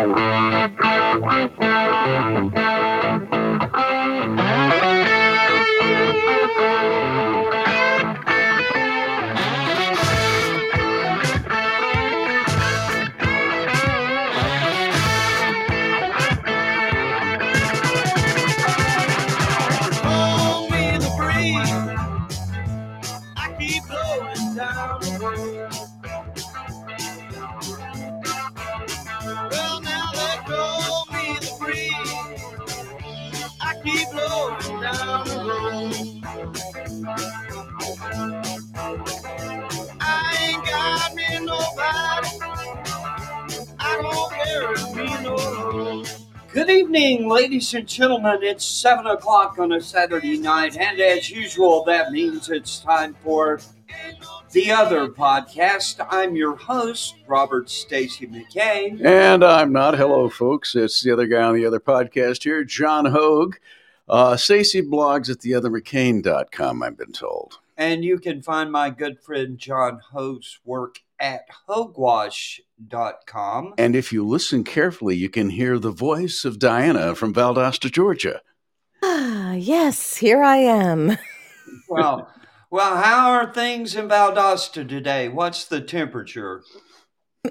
Mm-hmm. Ladies and gentlemen. It's 7 o'clock on a Saturday night, and as usual, that means it's time for the other podcast. I'm your host, Robert Stacy McCain. And I'm not. Hello, folks. It's the other guy on the other podcast here, John Hoge. Uh, Stacy blogs at theothermccain.com, I've been told. And you can find my good friend John Hoge's work at hogewash.com. And if you listen carefully, you can hear the voice of Dianna from Valdosta, Georgia. Ah, yes, here I am. Well, well, how are things in Valdosta today? What's the temperature?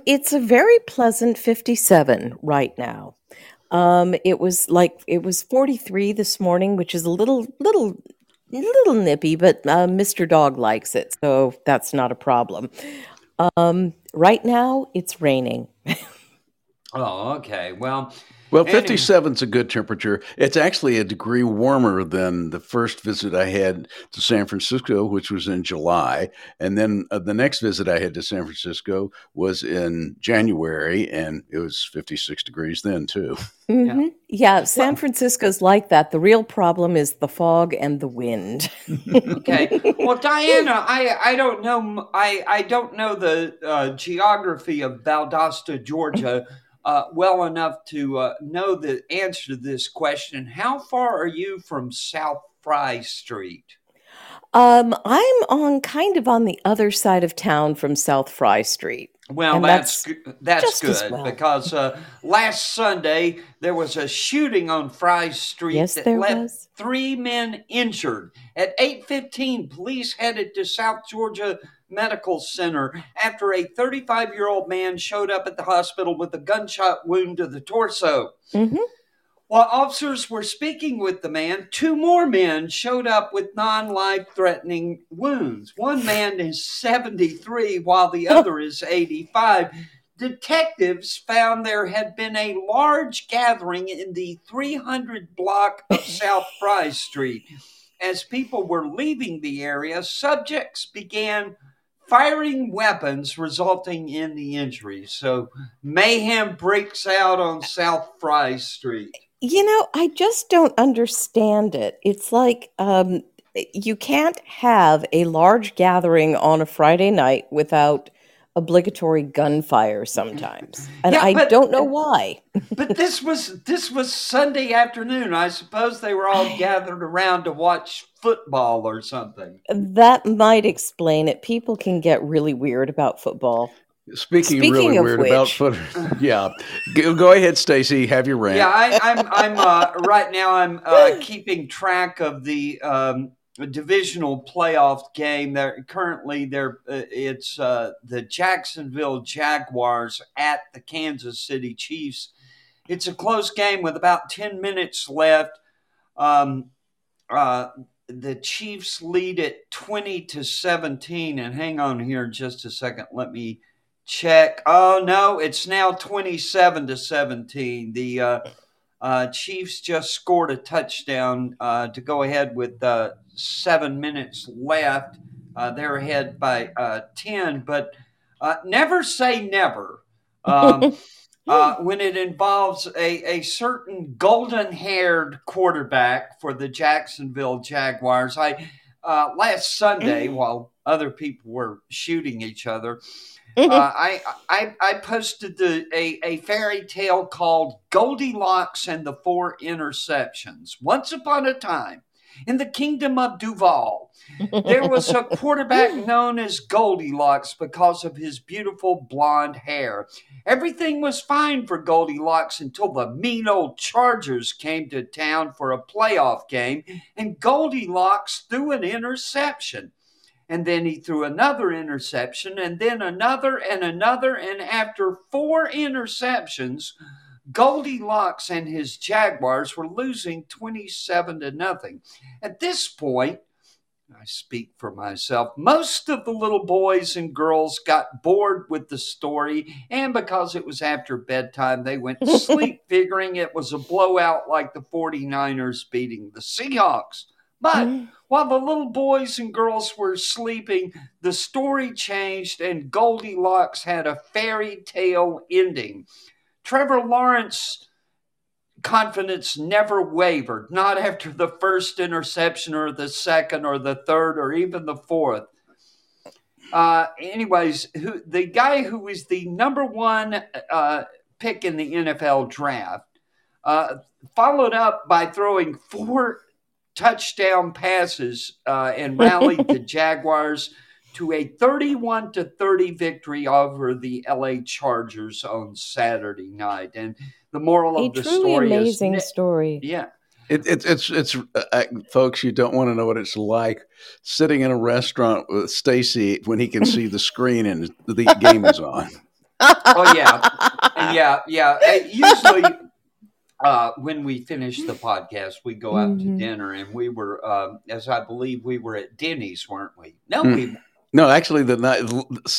It's a very pleasant 57 right now. Um, it was like it was 43 this morning, which is a little, little, little nippy, but uh, Mr. Dog likes it, so that's not a problem. Um, right now, it's raining. Oh, okay. Well, Well, 57 is a good temperature. It's actually a degree warmer than the first visit I had to San Francisco, which was in July. And then uh, the next visit I had to San Francisco was in January, and it was 56 degrees then, too. hmm Yeah, San Well- Francisco's like that. The real problem is the fog and the wind. okay. Well, Dianna, I I don't know m- I I don't know the uh, geography of Valdosta, Georgia. Uh, well enough to uh, know the answer to this question. How far are you from South Fry Street? Um, I'm on kind of on the other side of town from South Fry Street. Well, that's that's good. that's good well. because uh, last Sunday there was a shooting on Fry Street Yes, that left was. three men injured. At eight fifteen, police headed to South Georgia Medical Center after a 35 year old man showed up at the hospital with a gunshot wound to the torso. hmm While officers were speaking with the man, two more men showed up with non life threatening wounds. One man is 73, while the other is 85. Detectives found there had been a large gathering in the 300 block of South Fry Street. As people were leaving the area, subjects began firing weapons, resulting in the injuries. So mayhem breaks out on South Fry Street. You know, I just don't understand it. It's like um, you can't have a large gathering on a Friday night without obligatory gunfire sometimes. And Yeah, I don't know why. but this was this was Sunday afternoon. I suppose they were all gathered around to watch football or something. That might explain it. People can get really weird about football. Speaking, Speaking really of weird about which- foot. yeah. Go, go ahead, Stacy. Have your rant. Yeah, I, I'm I'm uh, right now. I'm uh, keeping track of the um, divisional playoff game. There currently there uh, it's uh, the Jacksonville Jaguars at the Kansas City Chiefs. It's a close game with about ten minutes left. Um, uh, the Chiefs lead it twenty to seventeen. And hang on here just a second. Let me check. Oh no, it's now twenty-seven to seventeen. The uh, uh, Chiefs just scored a touchdown uh, to go ahead with uh, seven minutes left. Uh, they're ahead by uh, ten, but uh, never say never. Um, uh, when it involves a, a certain golden haired quarterback for the Jacksonville Jaguars. I uh, last Sunday, while other people were shooting each other, uh, I, I I posted the a, a fairy tale called Goldilocks and the Four Interceptions. Once upon a time, in the kingdom of Duval. There was a quarterback known as Goldilocks because of his beautiful blonde hair. Everything was fine for Goldilocks until the mean old Chargers came to town for a playoff game, and Goldilocks threw an interception and then he threw another interception, and then another and another. And after four interceptions, Goldilocks and his Jaguars were losing 27 to nothing. At this point, I speak for myself. Most of the little boys and girls got bored with the story, and because it was after bedtime, they went to sleep, figuring it was a blowout like the 49ers beating the Seahawks. But mm. while the little boys and girls were sleeping, the story changed and Goldilocks had a fairy tale ending. Trevor Lawrence confidence never wavered, not after the first interception or the second or the third or even the fourth. Uh, anyways, who, the guy who was the number one uh, pick in the NFL draft uh, followed up by throwing four touchdown passes uh, and rallied the Jaguars to a 31 to 30 victory over the LA Chargers on Saturday night. And the moral a of the truly story amazing is story. Yeah. It, it, it's it's uh, folks. You don't want to know what it's like sitting in a restaurant with Stacy when he can see the screen and the game is on. Oh yeah, yeah, yeah. Uh, usually, uh, when we finished the podcast, we go out Mhm. to dinner, and we were, um, as I believe, we were at Denny's, weren't we? No, Mm. we No, actually, the night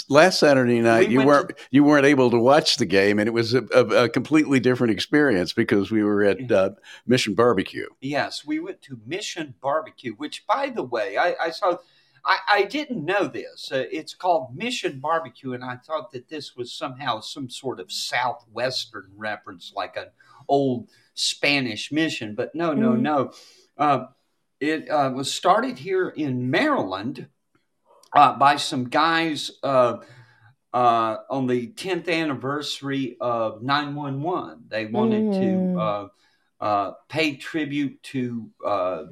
last Saturday night, We you weren't you weren't able to watch the game, and it was a, a, a completely different experience because we were at uh, Mission Barbecue. Yes, we went to Mission Barbecue, which, by the way, I, I saw. I, I didn't know this. Uh, it's called Mission Barbecue, and I thought that this was somehow some sort of southwestern reference, like an old Spanish mission. But no, no, Mhm. no. Uh, it uh, was started here in Maryland uh, by some guys uh, uh, on the 10th anniversary of 911. They wanted Mm. to uh, uh, pay tribute to uh,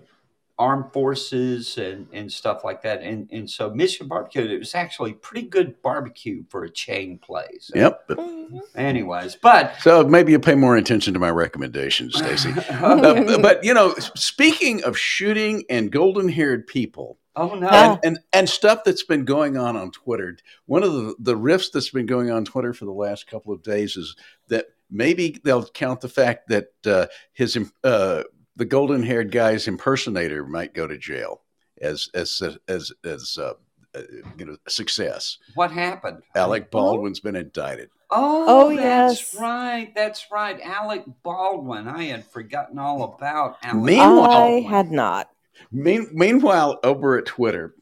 armed forces and, and stuff like that. And, and so Mission Barbecue, it was actually pretty good barbecue for a chain place. Yep. Mhm. Anyways, but So maybe you pay more attention to my recommendations, Stacy. Uh, but you know, speaking of shooting and golden-haired people, oh no. And, and and stuff that's been going on on Twitter. One of the the riffs that's been going on Twitter for the last couple of days is that maybe they'll count the fact that uh, his uh, the golden haired guy's impersonator might go to jail as as as as uh, uh, you know success. What happened? Alec Baldwin's been indicted. Oh, Oh, that's yes. right. That's right. Alec Baldwin. I had forgotten all about Alec. Meanwhile- I had not. Mean, meanwhile, over at Twitter,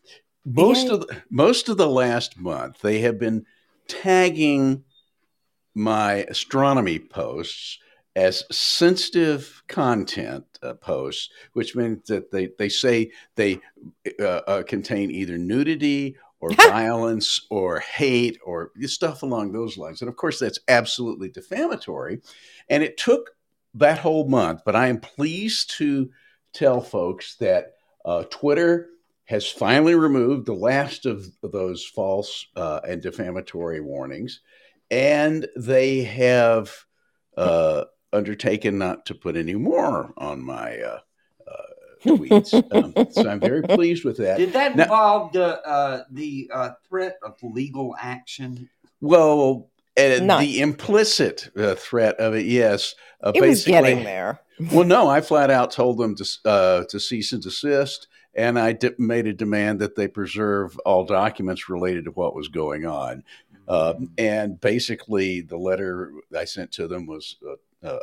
most Yay. of the, most of the last month they have been tagging my astronomy posts as sensitive content uh, posts, which means that they they say they uh, uh, contain either nudity or violence or hate or stuff along those lines. And of course, that's absolutely defamatory. And it took that whole month, but I am pleased to tell folks that uh, Twitter has finally removed the last of those false uh, and defamatory warnings, and they have uh, undertaken not to put any more on my uh, uh, tweets. um, so I'm very pleased with that. Did that Now- involve the uh, the uh, threat of legal action? Well, uh, the implicit uh, threat of it, yes. Uh, It was getting there. Well, no, I flat out told them to uh, to cease and desist, and I di- made a demand that they preserve all documents related to what was going on. Um, and basically, the letter I sent to them was uh, uh,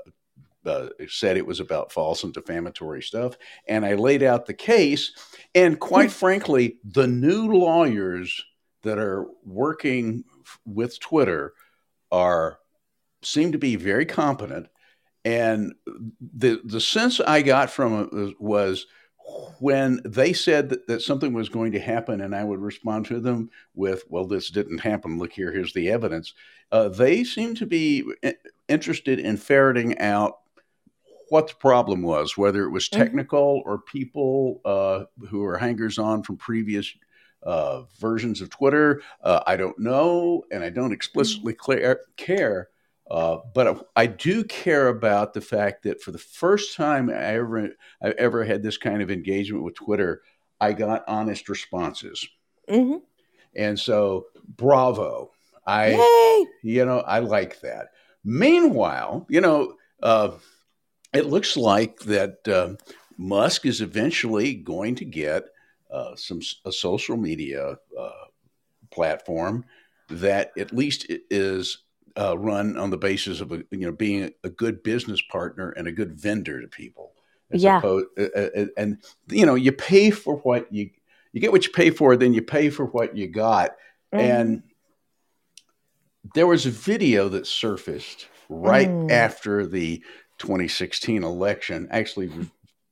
uh, said it was about false and defamatory stuff, and I laid out the case. And quite frankly, the new lawyers that are working f- with Twitter are seem to be very competent. And the the sense I got from it was, when they said that, that something was going to happen, and I would respond to them with, "Well, this didn't happen. Look here. Here's the evidence." Uh, they seem to be i- interested in ferreting out what the problem was, whether it was Mhm. technical or people uh, who are hangers on from previous uh, versions of Twitter. Uh, I don't know, and I don't explicitly clear, care. Uh, but I do care about the fact that for the first time I ever I ever had this kind of engagement with Twitter, I got honest responses, hmm and so bravo! I Yay! you know, I like that. Meanwhile, you know, uh, it looks like that uh, Musk is eventually going to get uh, some a social media uh, platform that at least is uh, run on the basis of a, you know being a good business partner and a good vendor to people. As Yeah. opposed, uh, uh, and you know, you pay for what you you get what you pay for, then you pay for what you got Mhm. and there was a video that surfaced right Mm. after the 2016 election, actually,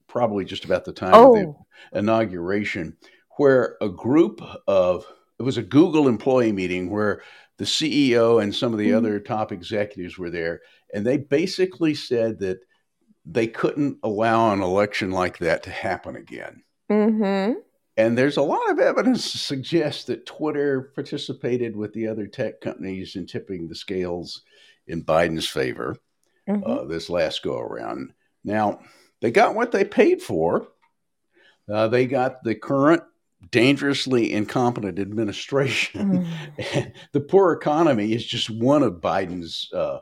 probably just about the time of the oh, inauguration, where a group of it was a Google employee meeting where the CEO and some of the Mhm. other top executives were there, and they basically said that they couldn't allow an election like that to happen again. hmm And there's a lot of evidence to suggest that Twitter participated with the other tech companies in tipping the scales in Biden's favor hmm uh, this last go around. Now, they got what they paid for. Uh, they got the current dangerously incompetent administration. And the poor economy is just one of Biden's uh,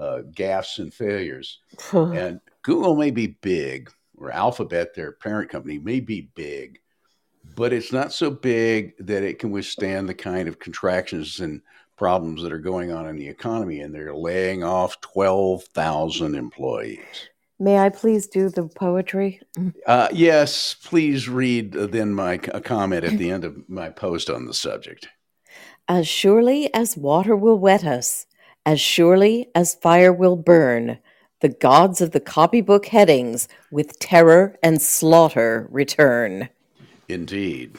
uh, gaffes and failures. And Google may be big, or Alphabet, their parent company, may be big, but it's not so big that it can withstand the kind of contractions and problems that are going on in the economy. And they're laying off 12,000 employees. May I please do the poetry? Uh, yes, please read uh, then my c- a comment at the end of my post on the subject. As surely as water will wet us, as surely as fire will burn, the gods of the copybook headings with terror and slaughter return. Indeed.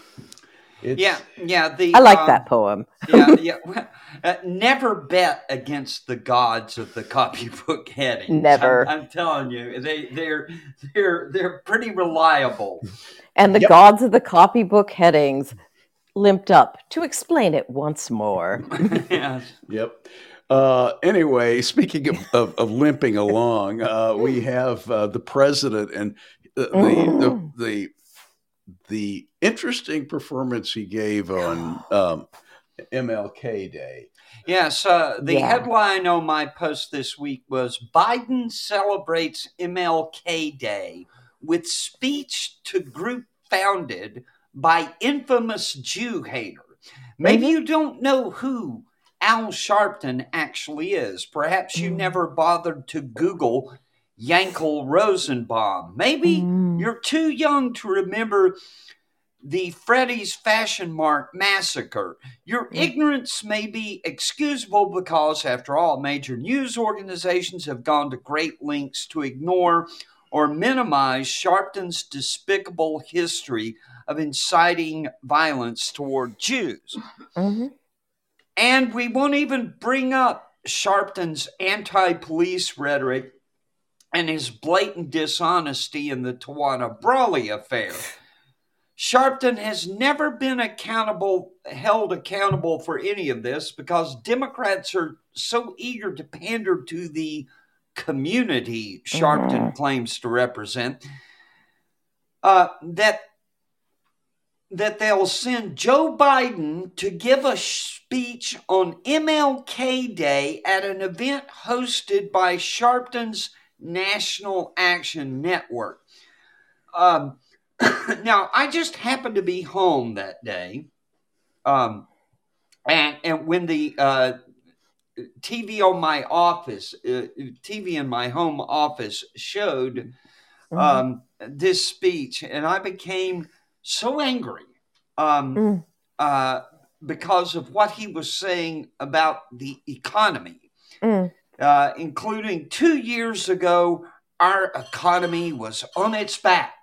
It's, Yeah, yeah. The I like um, that poem. yeah, yeah. Uh, never bet against the gods of the copybook headings. Never. I'm, I'm telling you, they they're they're they're pretty reliable. And the Yep. gods of the copybook headings limped up to explain it once more. yes. Yep. Uh, anyway, speaking of, of, of limping along, uh, we have uh, the president and the, the, the the the interesting performance he gave on um, MLK Day. Yes, uh, the Yeah. headline on my post this week was Biden celebrates MLK Day with speech to group founded by infamous Jew hater. Maybe Mhm. you don't know who Al Sharpton actually is. Perhaps you Mm. never bothered to Google Yankel Rosenbaum. Maybe Mm. you're too young to remember the Freddy's Fashion Mart massacre. Your Mm. ignorance may be excusable because, after all, major news organizations have gone to great lengths to ignore or minimize Sharpton's despicable history of inciting violence toward Jews. Mhm. And we won't even bring up Sharpton's anti police rhetoric and his blatant dishonesty in the Tawana Brawley affair. Sharpton has never been accountable, held accountable for any of this because Democrats are so eager to pander to the community Sharpton Mhm. claims to represent uh, that that they'll send Joe Biden to give a speech on MLK Day at an event hosted by Sharpton's National Action Network. Um, now, I just happened to be home that day, um, and and when the uh, TV on my office, uh, TV in my home office showed Mhm. um, this speech, and I became so angry um, Mm. uh, because of what he was saying about the economy, Mm. Uh, including two years ago, our economy was on its back,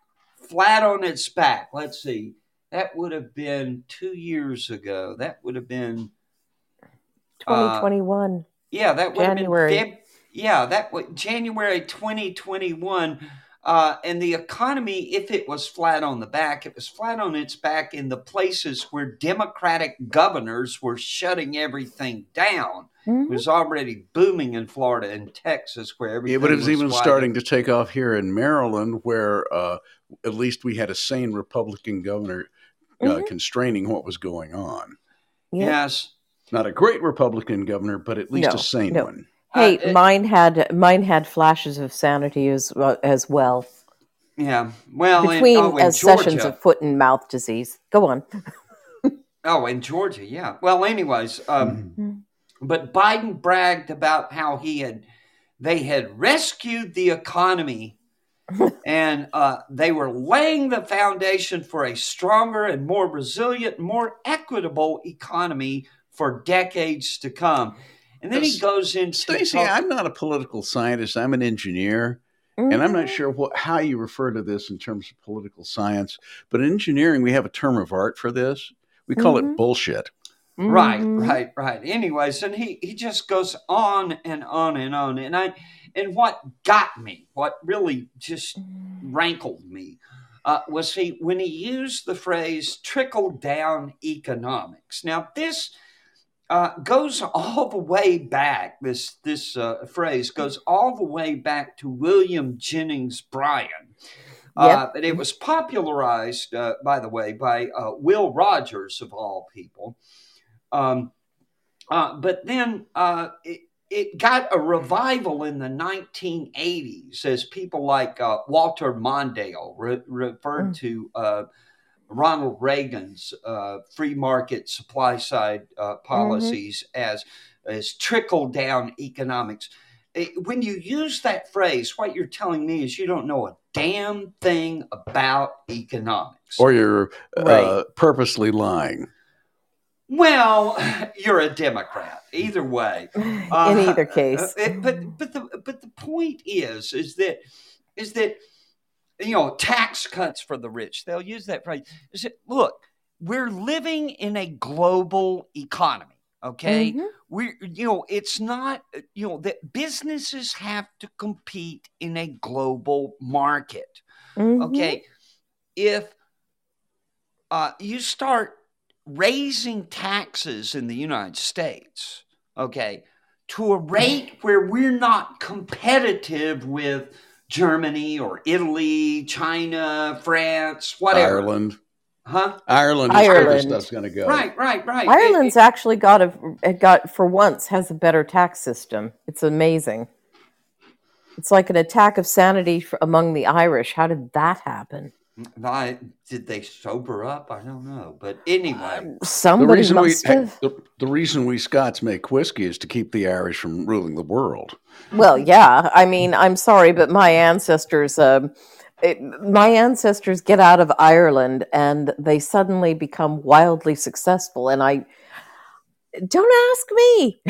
flat on its back. Let's see, that would have been two years ago. That would have been 2021. yeah, that would January. have been Feb- yeah, that was January 2021. Uh, and the economy, if it was flat on the back, it was flat on its back in the places where Democratic governors were shutting everything down. Mhm. It was already booming in Florida and Texas, where everything. Yeah, but it was, even wide starting to take off here in Maryland, where uh, at least we had a sane Republican governor uh, Mhm. constraining what was going on. Yeah. Yes. Not a great Republican governor, but at least No, a sane no. one. Hey, Uh, it- mine had mine had flashes of sanity as as well Yeah. Well, in- between oh, in uh, sessions of foot and mouth disease. Go on. Oh, in Georgia, yeah. Well, anyways, um, Mhm. But Biden bragged about how he had they had rescued the economy and uh, they were laying the foundation for a stronger and more resilient, more equitable economy for decades to come. And then he goes into Stacy, talk- I'm not a political scientist. I'm an engineer. And I'm not Mhm. sure what, how you refer to this in terms of political science, but in engineering, we have a term of art for this. We call Mhm. it bullshit. Right, Mhm. right, right. Anyways, and he he just goes on and on and on, and I and what got me, what really just rankled me, uh, was he when he used the phrase "trickle down economics." Now this. Uh, goes all the way back. This this uh, phrase goes all the way back to William Jennings Bryan, uh, but it was popularized, uh, by the way, by uh, Will Rogers of all people. Um, uh, but then uh, it, it got a revival in the 1980s as people like uh, Walter Mondale re- referred Mm. to uh, Ronald Reagan's uh, free market supply side uh, policies as, as trickle down economics. It- when you use that phrase, what you're telling me is you don't know a damn thing about economics. Or you're uh, Right. purposely lying. Well, you're a Democrat. Either way, In Uh, either case. uh, but but the but the point is is that is that you know tax cuts for the rich. They'll use that phrase. Is that look, we're living in a global economy. Okay, Mhm. we you know it's not you know that businesses have to compete in a global market Mhm. okay if uh, you start raising taxes in the united states okay to a rate where we're not competitive with germany or italy china france whatever Ireland. huh Ireland is where this Ireland. stuff's going to go. right right right It- Ireland's actually got a got for once has a better tax system. It's amazing. It's like an attack of sanity f- among the Irish. How did that happen? I, did they sober up i don't know but anyway The Somebody reason, we, must have. the, the reason we Scots make whiskey is to keep the Irish from ruling the world. Well, yeah. I mean, I'm sorry, but my ancestors, um, it, my ancestors get out of Ireland and they suddenly become wildly successful. And I don't ask me.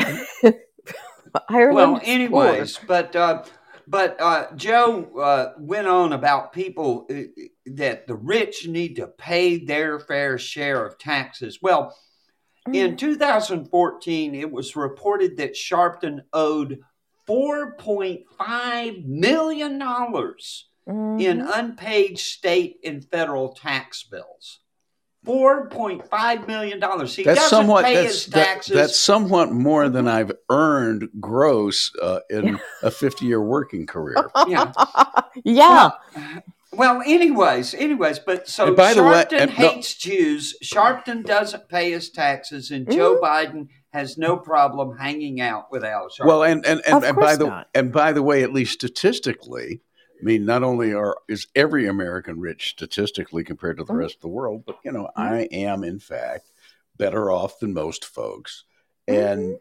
Ireland. well anyways but uh but uh joe uh went on about people uh, that the rich need to pay their fair share of taxes. Well in 2014 it was reported that sharpton owed 4.5 million dollars in Mhm. unpaid state and federal tax bills 4.5 million dollars he That's doesn't somewhat pay that's, his that- taxes that's somewhat more than I've earned gross uh, in a 50 year working career. yeah yeah. Well, anyways, anyways, but so And by the way- Sharpton and no- hates Jews. Sharpton doesn't pay his taxes, and Joe Biden has no problem hanging out with Al Sharpton. Well, and and, and, and by the not. and by the way, at least statistically, I mean, not only are is every American rich statistically compared to the Mhm. rest of the world, but you know, Mm-hmm. I am in fact better off than most folks, and Mm-hmm.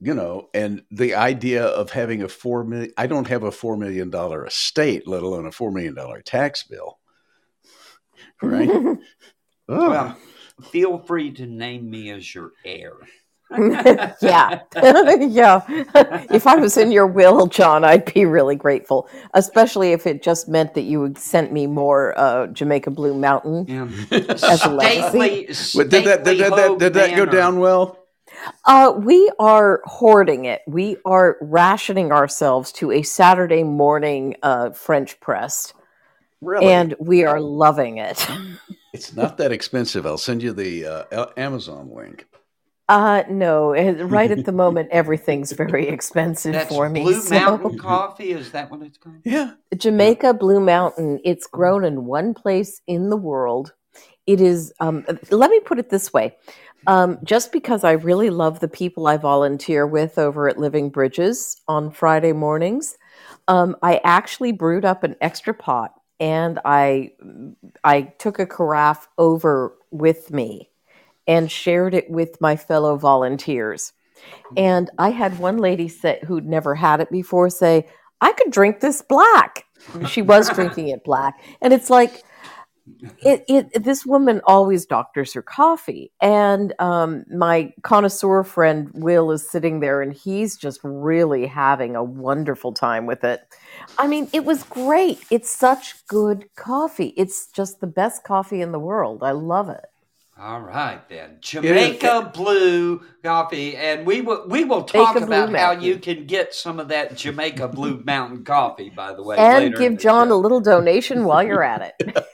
you know, and the idea of having a four million, I don't have a four million dollar estate, let alone a four million dollar tax bill, right? Oh. well, feel free to name me as your heir. yeah. yeah. If I was in your will, John, I'd be really grateful, especially if it just meant that you would sent me more uh, Jamaica Blue Mountain. Yeah. As a legacy. stately, But did that did that, that did that go down well? Uh, we are hoarding it. We are rationing ourselves to a Saturday morning uh, French press, Really? and we are loving it. it's not that expensive. I'll send you the uh, Amazon link. Uh, no, eh, right at the moment, everything's very expensive That's for me. Blue so- Mountain Coffee. Is that what it's called? Yeah. Jamaica Blue Mountain, it's grown in one place in the world. It is, um, let me put it this way. Um, just because I really love the people I volunteer with over at Living Bridges on Friday mornings, um, I actually brewed up an extra pot and I I took a carafe over with me and shared it with my fellow volunteers. And I had one lady say who'd never had it before say, I could drink this black. She was drinking it black. And it's like, it, it this woman always doctors her coffee. And um, my connoisseur friend Will is sitting there and he's just really having a wonderful time with it. I mean, it was great. It's such good coffee. It's just the best coffee in the world. I love it. All right then, Jamaica Blue Coffee, and we will we will talk Jamaica Blue about how Mountain. you can get some of that Jamaica Blue Mountain coffee. By the way, And later give the John a little donation while you're at it.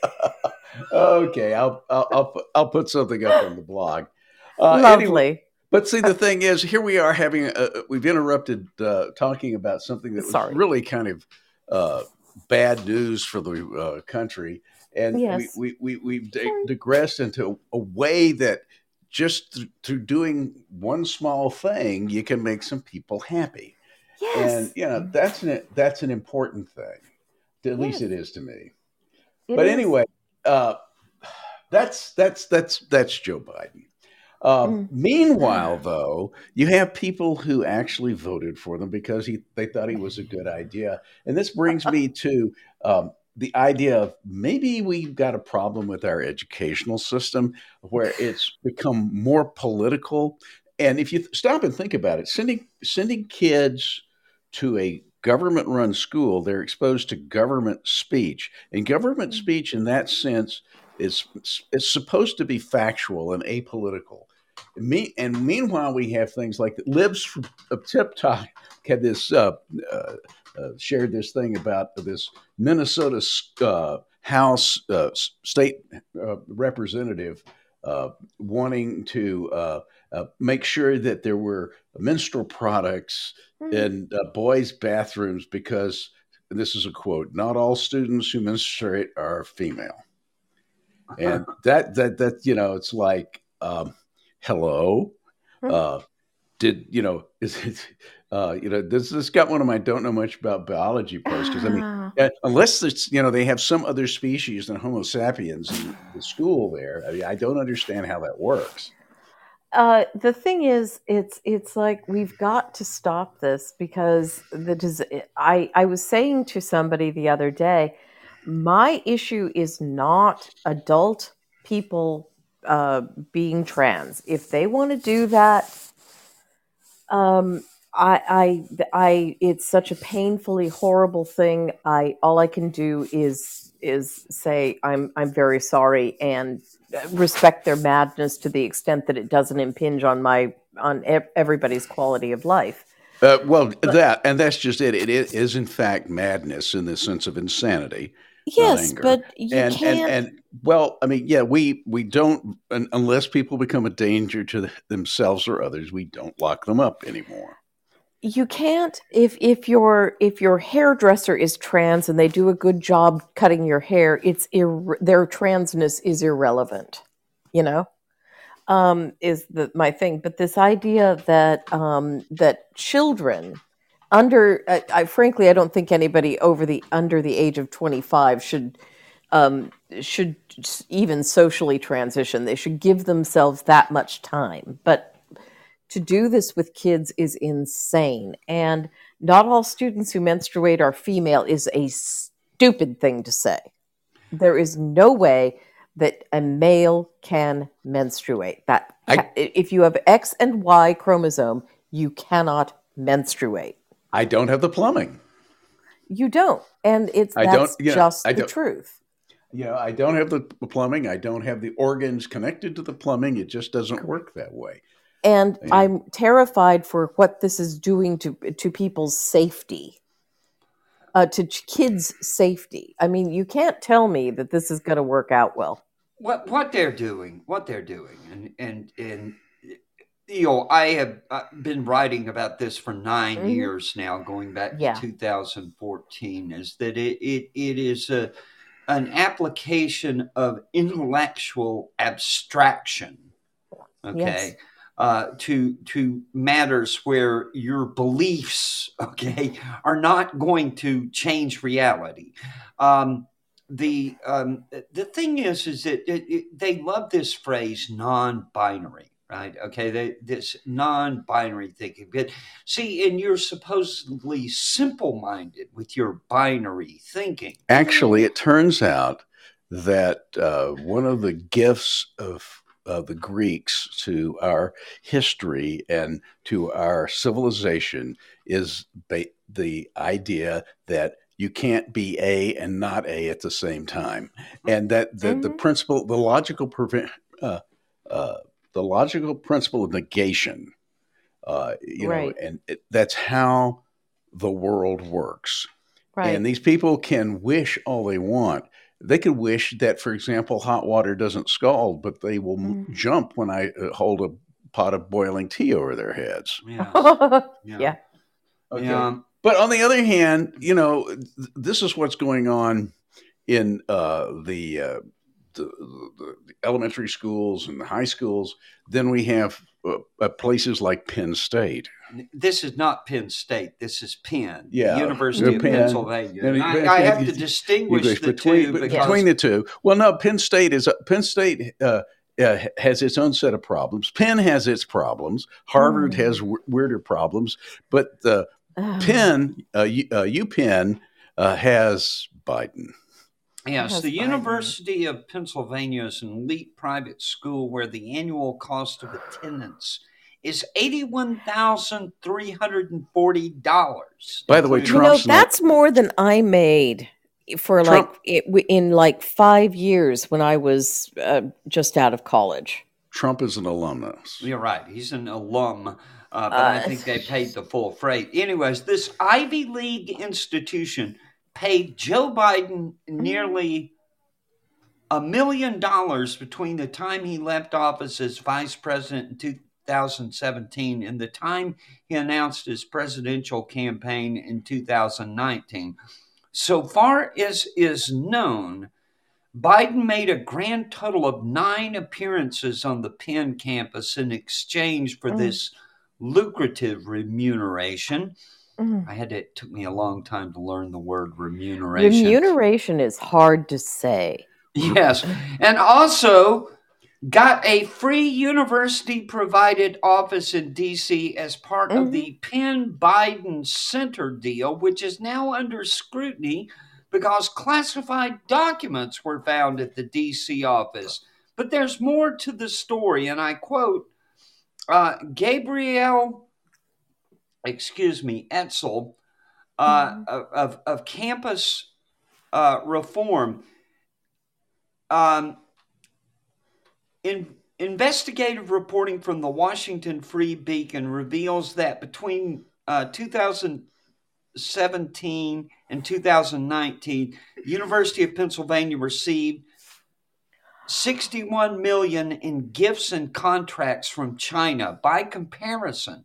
Okay. I'll I'll I'll put, I'll put something up on the blog. Uh, anyway, Lovely. but see, the thing is, here we are having a, we've interrupted uh, talking about something that was Sorry. really kind of uh, bad news for the uh, country, and Yes. we, we, we we've di- digressed into a way that just th- through doing one small thing, you can make some people happy, Yes. and you know that's an that's an important thing. At least it is to me. It but is. anyway, uh, that's that's that's that's Joe Biden. Um, Mm. Meanwhile, though, you have people who actually voted for them because he they thought he was a good idea, and this brings me to um, the idea of maybe we've got a problem with our educational system where it's become more political. And if you stop and think about it, sending sending kids to a government run school, they're exposed to government speech. And government speech, in that sense, is, is supposed to be factual and apolitical. Me, and meanwhile, we have things like the Libs from of TikTok had this uh, uh, uh, shared this thing about this Minnesota uh, House uh, state uh, representative uh, wanting to uh, uh, make sure that there were menstrual products Mm. in uh, boys' bathrooms because and this is a quote: "Not all students who menstruate are female." And that that that you know, it's like, um, hello, Hmm. uh, did you know? Is it? Uh, you know, this this got one of my don't know much about biology posts because I mean, Ah. uh, unless it's you know they have some other species than Homo sapiens in the school there. I mean, I don't understand how that works. Uh, the thing is, it's it's like we've got to stop this because the des- I I was saying to somebody the other day, my issue is not adult people uh, being trans. If they want to do that, um, I I I it's such a painfully horrible thing. I all I can do is is say I'm I'm very sorry and respect their madness to the extent that it doesn't impinge on my on ev- everybody's quality of life. Uh, well, that and that's just it. It is, is in fact madness in the sense of insanity. Yes, but you and, can't. and and well, I mean, yeah, we we don't unless people become a danger to themselves or others, we don't lock them up anymore. You can't if if your if your hairdresser is trans and they do a good job cutting your hair it's ir- their transness is irrelevant you know? Um is the my thing. But this idea that um that children under I, frankly i don't think anybody over the under the age of 25 should um should even socially transition. They should give themselves that much time. But to do this with kids is insane. And not all students who menstruate are female is a stupid thing to say. There is no way that a male can menstruate. That I- if you have X and Y chromosome, you cannot menstruate. I don't have the plumbing. You don't, and it's I that's don't- yeah, just I the truth. You know, I don't have the plumbing. I don't have the organs connected to the plumbing. It just doesn't work that way. And Yeah. I'm terrified for what this is doing to to people's safety, uh, to kids' safety. I mean, you can't tell me that this is going to work out well. what what they're doing, what they're doing, and and and you know, I have uh, been writing about this for 9 Mhm. years now, going back Yeah. to 2014. Is that it? It it is a an application of intellectual abstraction, okay, Yes. Uh, to to matters where your beliefs, okay, are not going to change reality. Um, the um, the thing is, is that it, it, they love this phrase non-binary, right? Okay, they, this non-binary thinking. But see, and you're supposedly simple-minded with your binary thinking. Actually, it turns out that uh, one of the gifts of uh, the Greeks to our history and to our civilization is ba- the idea that you can't be A and not A at the same time, and that the, the Mhm. principle, the logical prevent, uh, uh, the logical principle of negation, uh, you know, and it, that's how the world works. Right. And these people can wish all they want. They could wish that, for example, hot water doesn't scald, but they will Mm. jump when I uh, hold a pot of boiling tea over their heads. Yeah. Yeah. Yeah. But on the other hand, you know, th- this is what's going on in uh, the, uh, the, the the elementary schools and the high schools. Then we have uh, uh, places like Penn State. This is not Penn State. This is Penn, Yeah, University of Penn. Pennsylvania. And And it- I, I have to distinguish the between two because between the two. Well, no, Penn State is Penn State uh, uh, has its own set of problems. Penn has its problems. Harvard Mm. has w- weirder problems, but the Ugh. Penn uh, U, uh, UPenn uh, has Biden. Yes, the University of Pennsylvania is an elite private school where the annual cost of attendance is eighty-one thousand three hundred and forty dollars. By the way, you know, Trump's not- that's more than I made for Trump- like it, in like five years when I was uh, just out of college. Trump is an alumnus. You're right. He's an alum, uh, but I Uh, think they paid the full freight. Anyways, this Ivy League institution paid Joe Biden nearly a million dollars between the time he left office as vice president in 2017 and the time he announced his presidential campaign in 2019. So far as is known, Biden made a grand total of nine appearances on the Penn campus in exchange for Mm. this lucrative remuneration. Mm. I had to, it took me a long time to learn the word remuneration. Remuneration is hard to say. Yes. And also got a free university provided office in DC as part of Mhm. the Penn Biden Center deal, which is now under scrutiny because classified documents were found at the DC office. But there's more to the story, and I quote uh, Gabrielle, excuse me, Etzel uh, Mhm. of, of, of campus uh, reform. Um, in, investigative reporting from the Washington Free Beacon reveals that between uh, 2017 and 2019, University of Pennsylvania received 61 million in gifts and contracts from China. By comparison,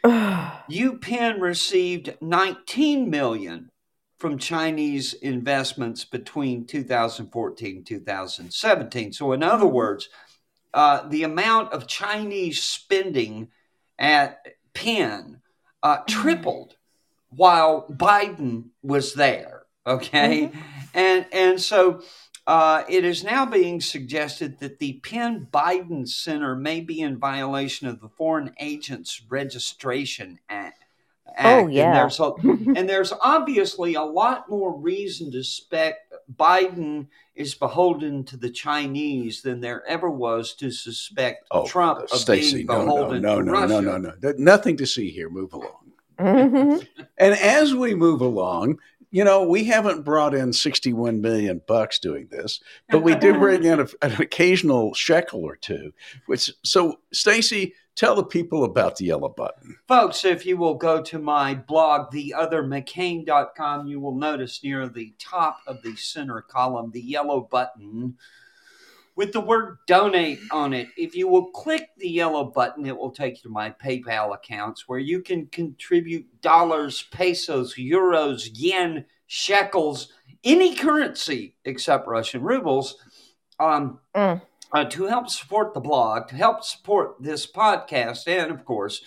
UPenn received 19 million from Chinese investments between 2014 and 2017. So, in other words, uh, the amount of Chinese spending at Penn uh, tripled while Biden was there. Okay, and and so uh, it is now being suggested that the Penn Biden Center may be in violation of the Foreign Agents Registration Act. Oh, And yeah. there's a, and there's obviously a lot more reason to suspect Biden is beholden to the Chinese than there ever was to suspect Trump of Oh, Stacy, being no, no, no, to no, Russia. no, no, no. There's Nothing to see here. Move along. Mhm. And as we move along, you know, we haven't brought in 61 million bucks doing this, but we do bring in a, an occasional shekel or two. Which so, Stacy, tell the people about the yellow button. Folks, if you will go to my blog, theothermccain.com, you will notice near the top of the center column the yellow button with the word donate on it. If you will click the yellow button, it will take you to my PayPal accounts where you can contribute dollars, pesos, euros, yen, shekels, any currency except Russian rubles. Um, mm. uh, to help support the blog, to help support this podcast, and of course,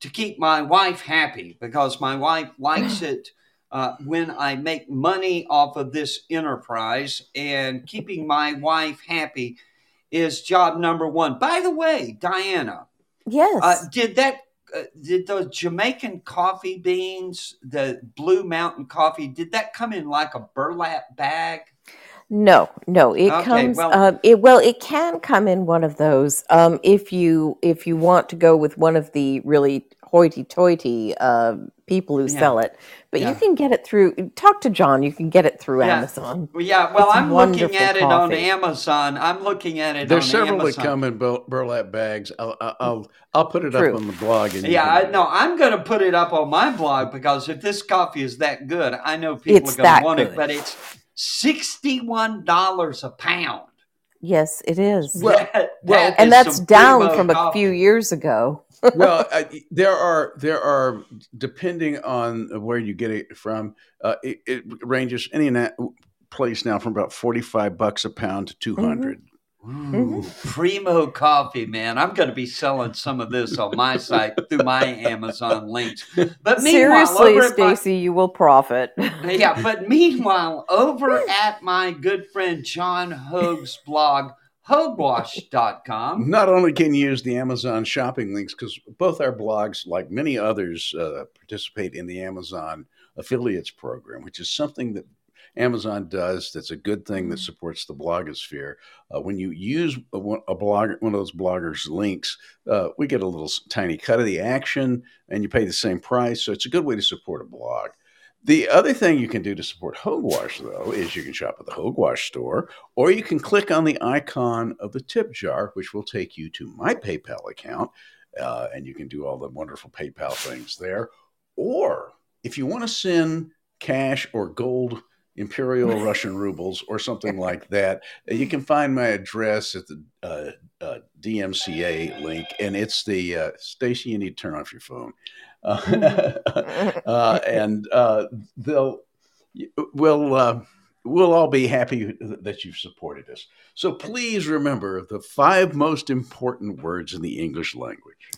to keep my wife happy because my wife likes it uh, when I make money off of this enterprise, and keeping my wife happy is job number one. By the way, Dianna, yes, uh, did that? Uh, did the Jamaican coffee beans, the Blue Mountain coffee, did that come in like a burlap bag? No, no, it okay, comes. Well, uh, it well, it can come in one of those um, if you if you want to go with one of the really hoity-toity uh, people who yeah. sell it. But yeah. you can get it through. Talk to John. You can get it through yeah. Amazon. Yeah. Well, it's I'm looking at it on Amazon. I'm looking at it. There's several Amazon. that come in burlap bags. I'll I'll, I'll put it true. up on the blog. yeah. I, no, I'm going to put it up on my blog because if this coffee is that good, I know people it's are going to want good. it. But it's sixty-one dollars a pound. Yes, it is. Well, that, well and that's down from coffee. a few years ago well, uh, there are there are depending on where you get it from. Uh, it, it, ranges any place now from about forty five bucks a pound to two hundred. Mm-hmm. Ooh, primo coffee, man. I'm going to be selling some of this on my site through my Amazon links. But seriously, Stacy, my, you will profit. yeah, but meanwhile, over at my good friend John Hoge's blog, Hogewash.com. Not only can you use the Amazon shopping links, because both our blogs, like many others, uh, participate in the Amazon affiliates program, which is something that Amazon does that's a good thing that supports the blogosphere. Uh, when you use a, a blogger, one of those bloggers' links, uh, we get a little tiny cut of the action and you pay the same price. So it's a good way to support a blog. The other thing you can do to support Hogewash, though, is you can shop at the Hogewash store, or you can click on the icon of the tip jar, which will take you to my PayPal account, uh, and you can do all the wonderful PayPal things there. Or if you want to send cash or gold imperial Russian rubles or something like that, you can find my address at the uh, uh, DMCA link, and it's the uh, Stacy. You need to turn off your phone. uh, and uh, they'll we'll uh, we'll all be happy that you've supported us. So please remember the five most important words in the English language.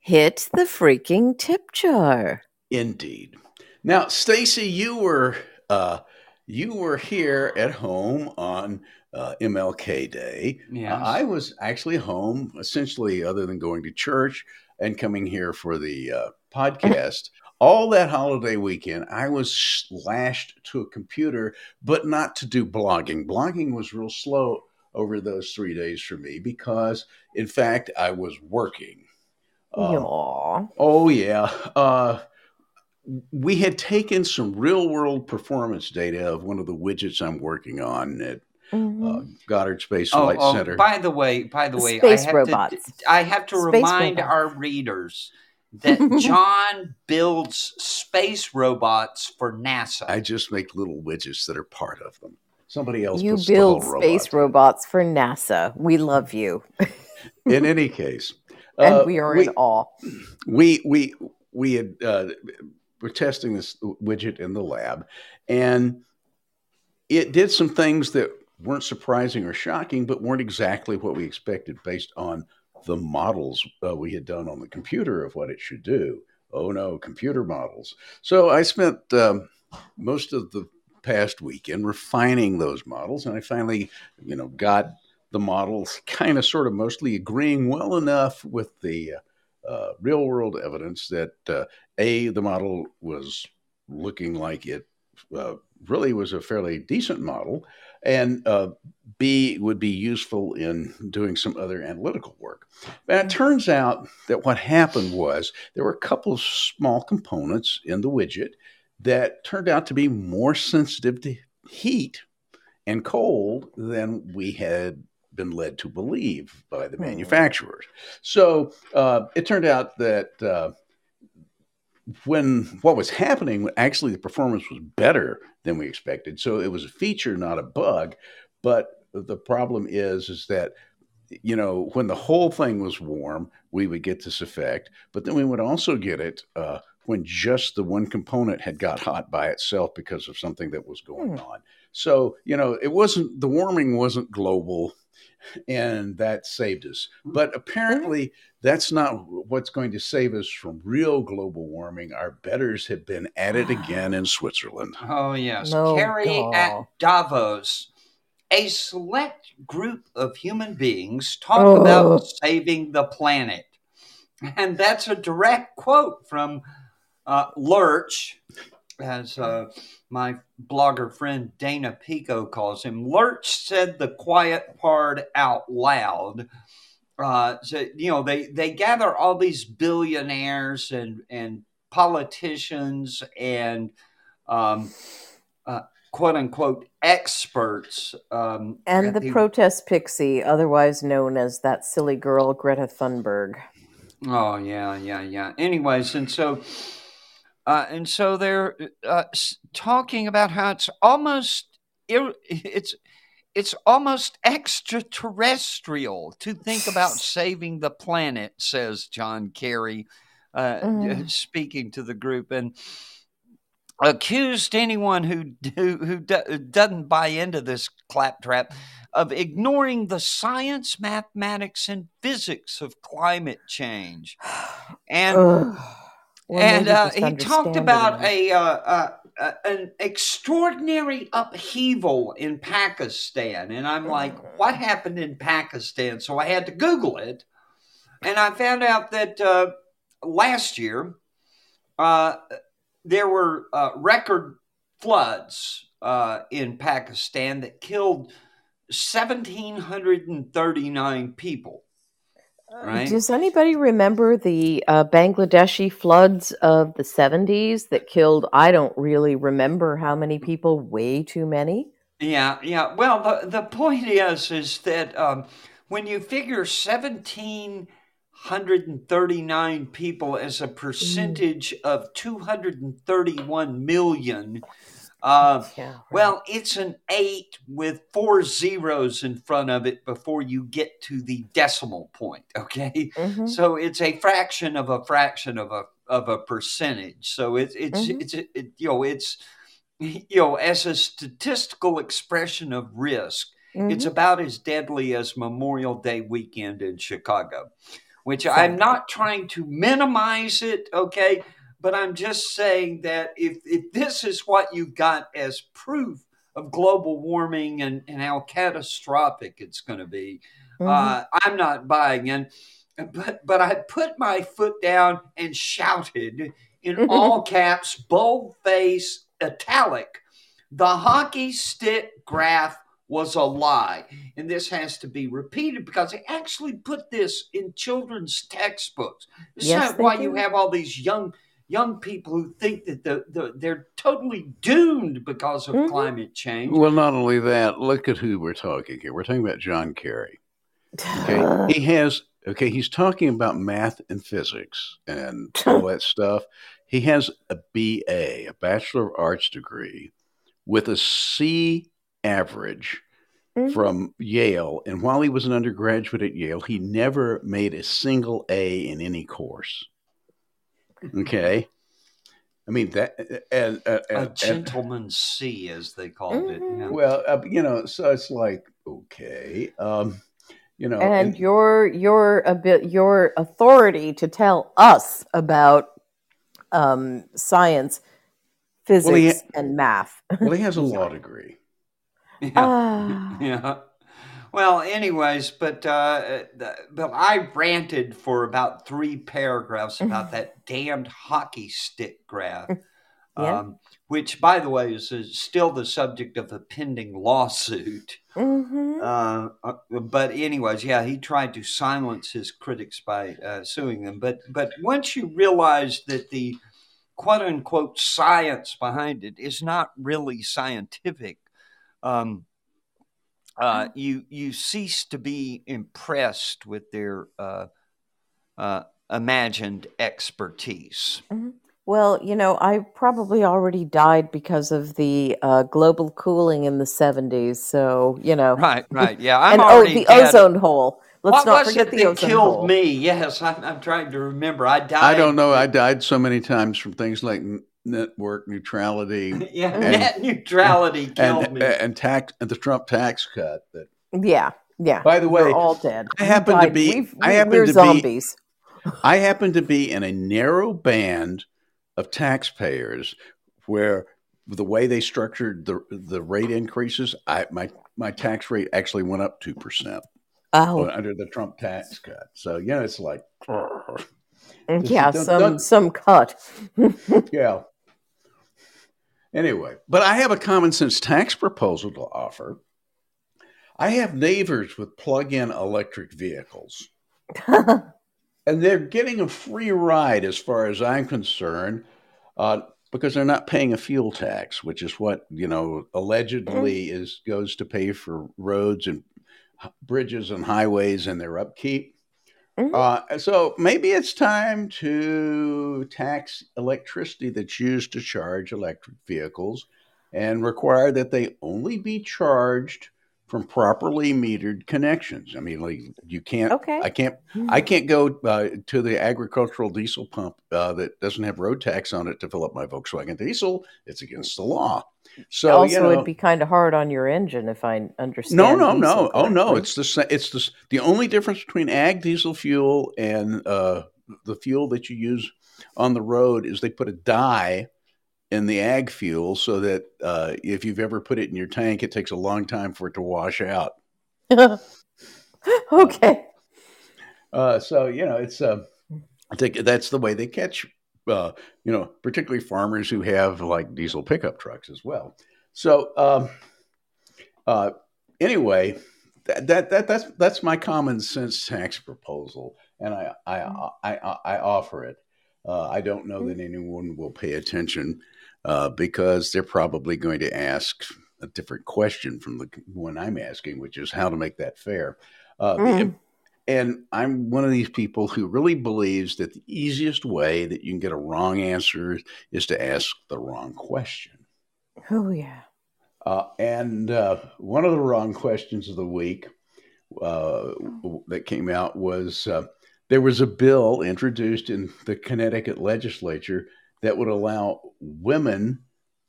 Hit the freaking tip jar. Indeed. Now, Stacy, you were uh, you were here at home on uh, MLK Day. Yes. Uh, I was actually home, essentially, other than going to church and coming here for the uh, podcast. All that holiday weekend, I was lashed to a computer, but not to do blogging. Blogging was real slow over those three days for me because, in fact, I was working. Uh, oh, yeah. Uh, we had taken some real world performance data of one of the widgets I'm working on at Mm-hmm. Uh, Goddard Space oh, Flight oh, Center. By the way, by the way, Space I have robots. To, I have to space remind robots. our readers that John builds space robots for NASA. I just make little widgets that are part of them. Somebody else. You build space robot. robots for NASA. We love you. in any case, and uh, we are we, in awe. We we we had uh, we're testing this widget in the lab, and it did some things that weren't surprising or shocking, but weren't exactly what we expected based on the models uh, we had done on the computer of what it should do. Oh no, computer models. So I spent um, most of the past weekend refining those models, and I finally, you know, got the models kind of sort of mostly agreeing well enough with the uh, real world evidence that uh, a the model was looking like it uh, really was a fairly decent model, and uh, B would be useful in doing some other analytical work. And it turns out that what happened was there were a couple of small components in the widget that turned out to be more sensitive to heat and cold than we had been led to believe by the hmm. manufacturers. So uh, it turned out that uh, when what was happening, actually the performance was better than we expected. So it was a feature, not a bug. But the problem is, is that you know when the whole thing was warm, we would get this effect, but then we would also get it uh, when just the one component had got hot by itself because of something that was going hmm. on. So you know it wasn't the warming wasn't global and that saved us. But mm-hmm. apparently, that's not what's going to save us from real global warming. Our betters have been at it again in Switzerland. Oh, yes. No, Kerry at Davos. A select group of human beings talk oh. about saving the planet. And that's a direct quote from uh, Lurch, as uh, my blogger friend Dana Pico calls him. Lurch said the quiet part out loud. Uh, so you know they they gather all these billionaires and and politicians and um, uh, quote unquote experts um, and the, the protest pixie, otherwise known as that silly girl Greta Thunberg. Oh yeah, yeah, yeah. Anyways, and so uh, and so they're uh, talking about how it's almost it's it's almost extraterrestrial to think about saving the planet, says John Kerry, uh, mm. speaking to the group, and accused anyone who who, who do, doesn't buy into this claptrap of ignoring the science, mathematics, and physics of climate change, and and uh, he talked about a, uh, uh, uh, an extraordinary upheaval in Pakistan, and I'm like, mm. what happened in Pakistan? So I had to Google it, and I found out that uh, last year uh, there were record floods in Pakistan that killed 1,739 people. Right? Does anybody remember the uh, Bangladeshi floods of the 70s that killed? I don't really remember how many people, way too many. Yeah, yeah. Well, the, the point is, is that um, when you figure 1,739 people as a percentage mm. of 231 million, uh, yeah, right. Well, it's an eight with four zeros in front of it before you get to the decimal point. Okay, mm-hmm. so it's a fraction of a fraction of a of a percentage. So it's it's mm-hmm. it's it, you know it's you know as a statistical expression of risk, mm-hmm. it's about as deadly as Memorial Day weekend in Chicago. Which I'm not trying to minimize it, okay? But I'm just saying that if, if this is what you've got as proof of global warming and, and how catastrophic it's going to be, mm-hmm. uh, I'm not buying in. But, but I put my foot down and shouted in all caps, bold face, italic, the hockey stick graph was a lie. And this has to be repeated because they actually put this in children's textbooks. This yes, is why do. you have all these young young people who think that the, the they're totally doomed because of mm-hmm. climate change. Well, not only that, look at who we're talking here. We're talking about John Kerry. Okay, he has okay. He's talking about math and physics and all that stuff. He has a BA, a Bachelor of Arts degree, with a C average. Mm-hmm. From Yale, and while he was an undergraduate at Yale, he never made a single A in any course. Okay. I mean that and, and, and a gentleman's C, as they called mm-hmm. it. Well, uh, you know, so it's like okay, um, you know, and, your your a bit your authority to tell us about um, science, physics, well, ha- and math. well, he has a law degree. Yeah. Uh, yeah. Well, anyways, but uh, but I ranted for about three paragraphs about that damned hockey stick graph, yeah. um, which, by the way, is, is, still the subject of a pending lawsuit. Mm-hmm. Uh, uh, but anyways, yeah, he tried to silence his critics by uh, suing them. But but once you realize that the quote unquote science behind it is not really scientific. Um, uh, you you cease to be impressed with their uh, uh, imagined expertise. Mm-hmm. Well, you know, I probably already died because of the uh, global cooling in the 70s. So, you know. Right, right. Yeah. I'm and oh, the dead. ozone hole. Let's what not was forget it the that ozone killed hole. me? Yes, I'm, I'm trying to remember. I died. I don't know. I died so many times from things like n- network neutrality yeah, And- net neutrality killed and me. and tax and the Trump tax cut. That Yeah, yeah. By the We're way, all dead. I happen to be- We've, I happen we're to be- zombies. I happen to be in a narrow band of taxpayers where the way they structured the the rate increases, I my my tax rate actually went up two percent Oh, under the Trump tax cut. So you know, it's like mm, yeah, don't- some don't- some cut. yeah. Anyway, but I have a common sense tax proposal to offer. I have neighbors with plug-in electric vehicles. and they're getting a free ride as far as I'm concerned, uh, because they're not paying a fuel tax, which is what you know allegedly is goes to pay for roads and bridges and highways and their upkeep. Mhm. Uh, so maybe it's time to tax electricity that's used to charge electric vehicles and require that they only be charged from properly metered connections. I mean, like you can't Okay. I can't I can't go uh, to the agricultural diesel pump uh, that doesn't have road tax on it to fill up my Volkswagen diesel. It's against the law. So also, you know, it'd be kind of hard on your engine if I understand. no, no, diesel no. Oh no, it's the it's the the only difference between ag diesel fuel and uh, the fuel that you use on the road is they put a dye in the ag fuel so that uh, if you've ever put it in your tank, it takes a long time for it to wash out. okay. Uh, so you know, it's uh, I think that's the way they catch, uh, you know, particularly farmers who have like diesel pickup trucks as well. So um, uh, anyway, that, that that that's that's my common sense tax proposal, and I I I, I, I offer it. Uh, I don't know that anyone will pay attention uh, because they're probably going to ask a different question from the one I'm asking, which is how to make that fair. Uh, the- Mm. And I'm one of these people who really believes that the easiest way that you can get a wrong answer is to ask the wrong question. Oh yeah. Uh, and uh, one of the wrong questions of the week uh, that came out was uh, there was a bill introduced in the Connecticut legislature that would allow women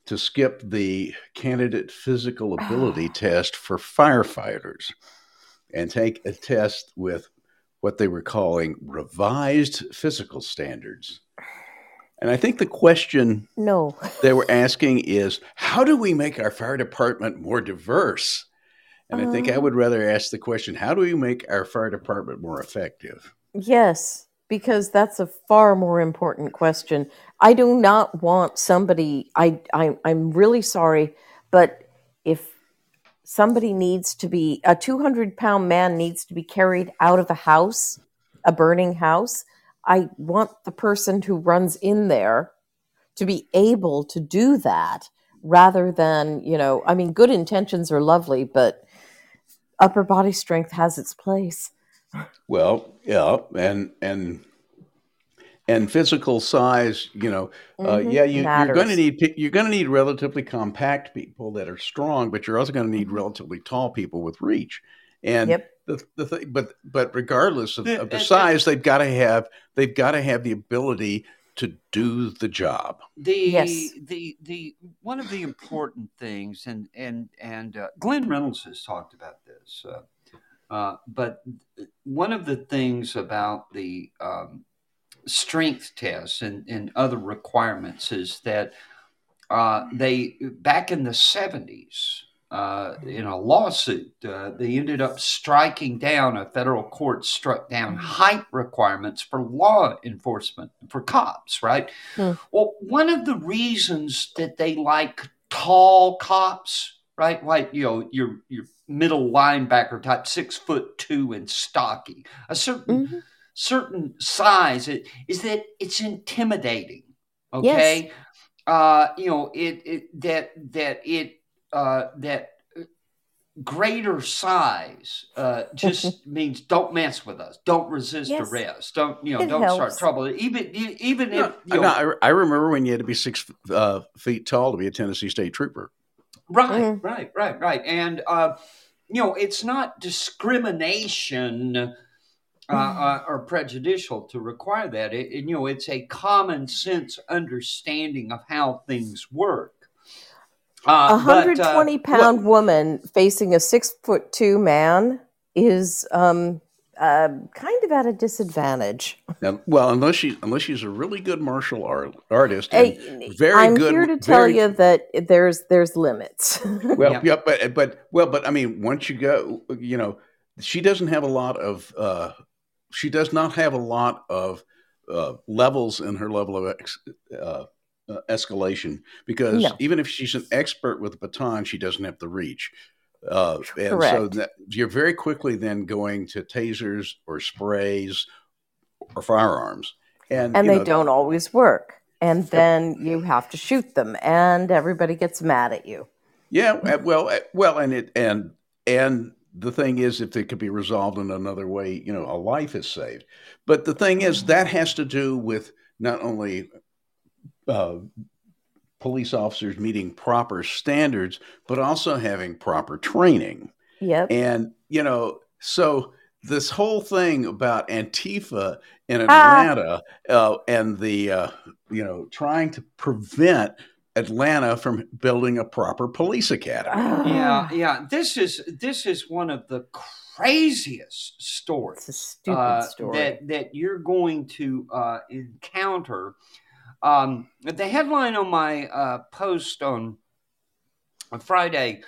to skip the candidate physical ability test for firefighters and take a test with what they were calling revised physical standards. And I think the question No. they were asking is how do we make our fire department more diverse? And I think I Um, would rather ask the question how do we make our fire department more effective? Yes, because that's a far more important question. I do not want somebody. I, I I'm really sorry, but if somebody needs to be a 200 pound man needs to be carried out of a house, a burning house, I want the person who runs in there to be able to do that rather than you know. I mean, good intentions are lovely, but upper body strength has its place. Well, yeah, and and and physical size, you know, uh, Mhm. yeah, you, you're going to need you're going to need relatively compact people that are strong, but you're also going to need relatively tall people with reach. And Yep. the the thing, but but regardless of, The- of the size, they've got to have they've got to have the ability to do the job. the Yes. the the one of the important things and and and uh, Glenn Reynolds has talked about this uh, uh, but one of the things about the um, strength tests and, and other requirements is that uh, they back in the 70s uh, in a lawsuit uh, they ended up striking down a federal court struck down height requirements for law enforcement for cops right Hmm. well one of the reasons that they like tall cops right like you know your your middle linebacker type six foot two and stocky a certain Mhm. Certain size it, is that it's intimidating okay uh you know it, it that that it uh that greater size uh, just means don't mess with us, don't resist Yes. arrest, don't you know, It don't start trouble. Even even if No, you know, no, I, I remember when you had to be six uh, feet tall to be a Tennessee State Trooper. Right, Mhm. right, right, right. And, uh, you know, it's not discrimination uh, uh, or prejudicial to require that. It, it- you know, it's a common sense understanding of how things work. A Uh, but, uh, 120 pound woman facing a six foot two man is um, uh, kind of at a disadvantage. Now, well, unless she unless she's a really good martial art, artist, and Hey, very I'm good. here to tell very- you that there's there's limits. Well, Yeah. yeah. but but well, but I mean, once you go, you know, she doesn't have a lot of. Uh, she does not have a lot of uh, levels in her level of ex, uh, uh, escalation because No. even if she's an expert with a baton, she doesn't have the reach. Uh, and so that, you're very quickly then going to tasers or sprays or firearms, and and they know, don't always work. And then you have to shoot them, and everybody gets mad at you. Yeah, well, well, and it and and the thing is, if it could be resolved in another way, you know, a life is saved. But the thing is, that has to do with not only uh, police officers meeting proper standards, but also having proper training. Yep. And you know, so this whole thing about Antifa in Ah. Atlanta uh, and the uh, you know trying to prevent Atlanta from building a proper police academy. yeah, yeah. This is this is one of the craziest stories. It's a stupid uh, story. that that you're going to uh, encounter. Um, the headline on my uh, post on, on Friday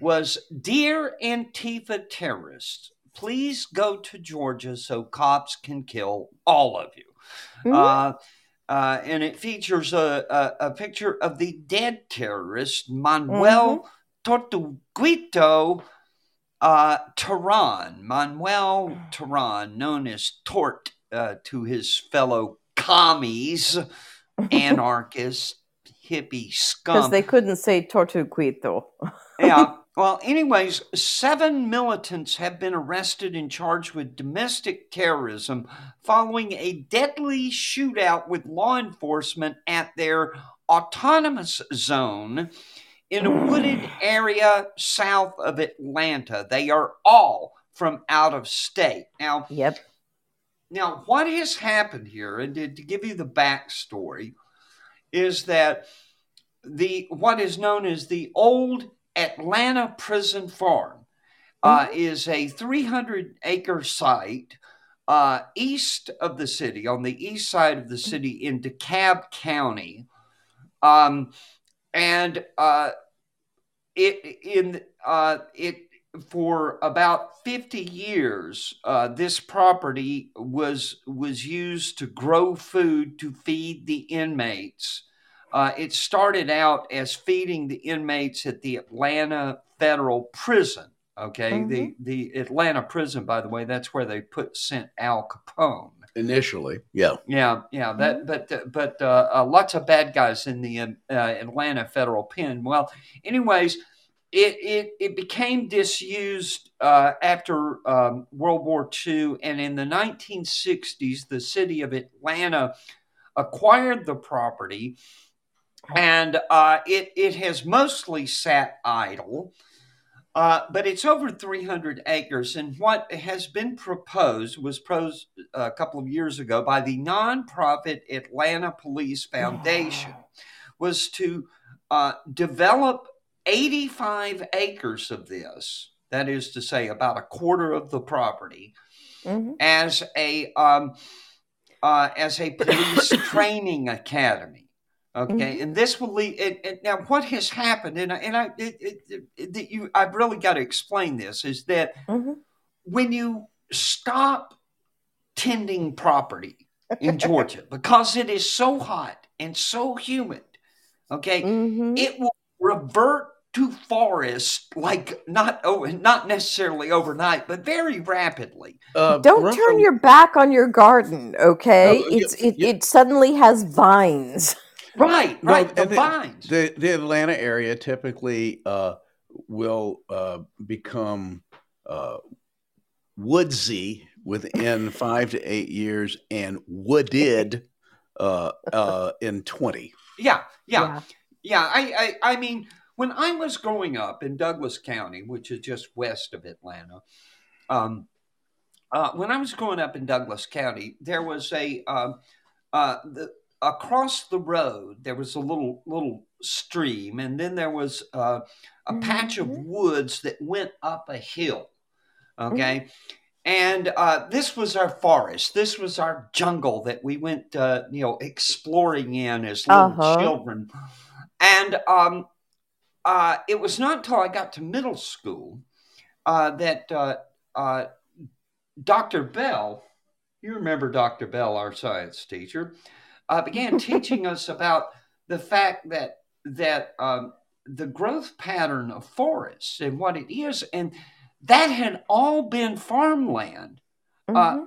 was "Dear Antifa terrorists, please go to Georgia so cops can kill all of you." Mhm. Uh, and it features a, a, a picture of the dead terrorist Manuel Tortuguito uh, Terán. Manuel Terán, known as Tort uh, to his fellow commies, anarchists, hippie scum. because they couldn't say tortuguito. yeah. Well, anyways, seven militants have been arrested and charged with domestic terrorism following a deadly shootout with law enforcement at their autonomous zone in a wooded area south of Atlanta. They are all from out of state. Now, Yep. now, what has happened here, and to, to give you the backstory, is that the what is known as the old Atlanta Prison Farm uh, is a 300 acre site uh, east of the city, on the east side of the city in DeKalb County, um, and uh, it in uh, it for about 50 years uh, this property was was used to grow food to feed the inmates uh, it started out as feeding the inmates at the atlanta federal prison okay the the atlanta prison by the way that's where they put sent al capone Initially, yeah. yeah, yeah. That, but uh, but uh, uh, lots of bad guys in the uh, Atlanta federal pen. Well, anyways, it it, it became disused uh, after um, World War II, and in the 1960s, the city of Atlanta acquired the property, and uh, it it has mostly sat idle. Uh, but it's over 300 acres, and what has been proposed was proposed a couple of years ago by the nonprofit Atlanta Police Foundation was to uh, develop 85 acres of this. That is to say, about a quarter of the property Mhm. as a um, uh, as a police training academy. Okay, and this will lead. It, it, now, what has happened, and I, and I, it, it, it, that you, I've really got to explain this, is that Mhm. when you stop tending property in Georgia because it is so hot and so humid, okay, Mhm. it will revert to forest like not over, not necessarily overnight, but very rapidly. Uh, Don't Bronco- turn your back on your garden, okay? No, yeah, it's it, yeah. it suddenly has vines. Right, No, right. The and the- vines. the the Atlanta area typically uh, will uh, become uh, woodsy within five to eight years and wooded uh, uh, in 20. Yeah, yeah, yeah. yeah I, I, I mean, when I was growing up in Douglas County, which is just west of Atlanta, um, uh, when I was growing up in Douglas County, there was a um, uh, the, across the road there was a little little stream, and then there was uh, a mm-hmm. patch of woods that went up a hill. Okay. Mm-hmm. And uh, this was our forest. This was our jungle that we went, uh, you know, exploring in as little uh-huh. children. And um, uh, it was not until I got to middle school uh, that uh, uh, Dr. Bell, you remember Dr. Bell, our science teacher, began teaching us about the fact that that um, the growth pattern of forests and what it is, and that had all been farmland. Uh, mm-hmm. Uh,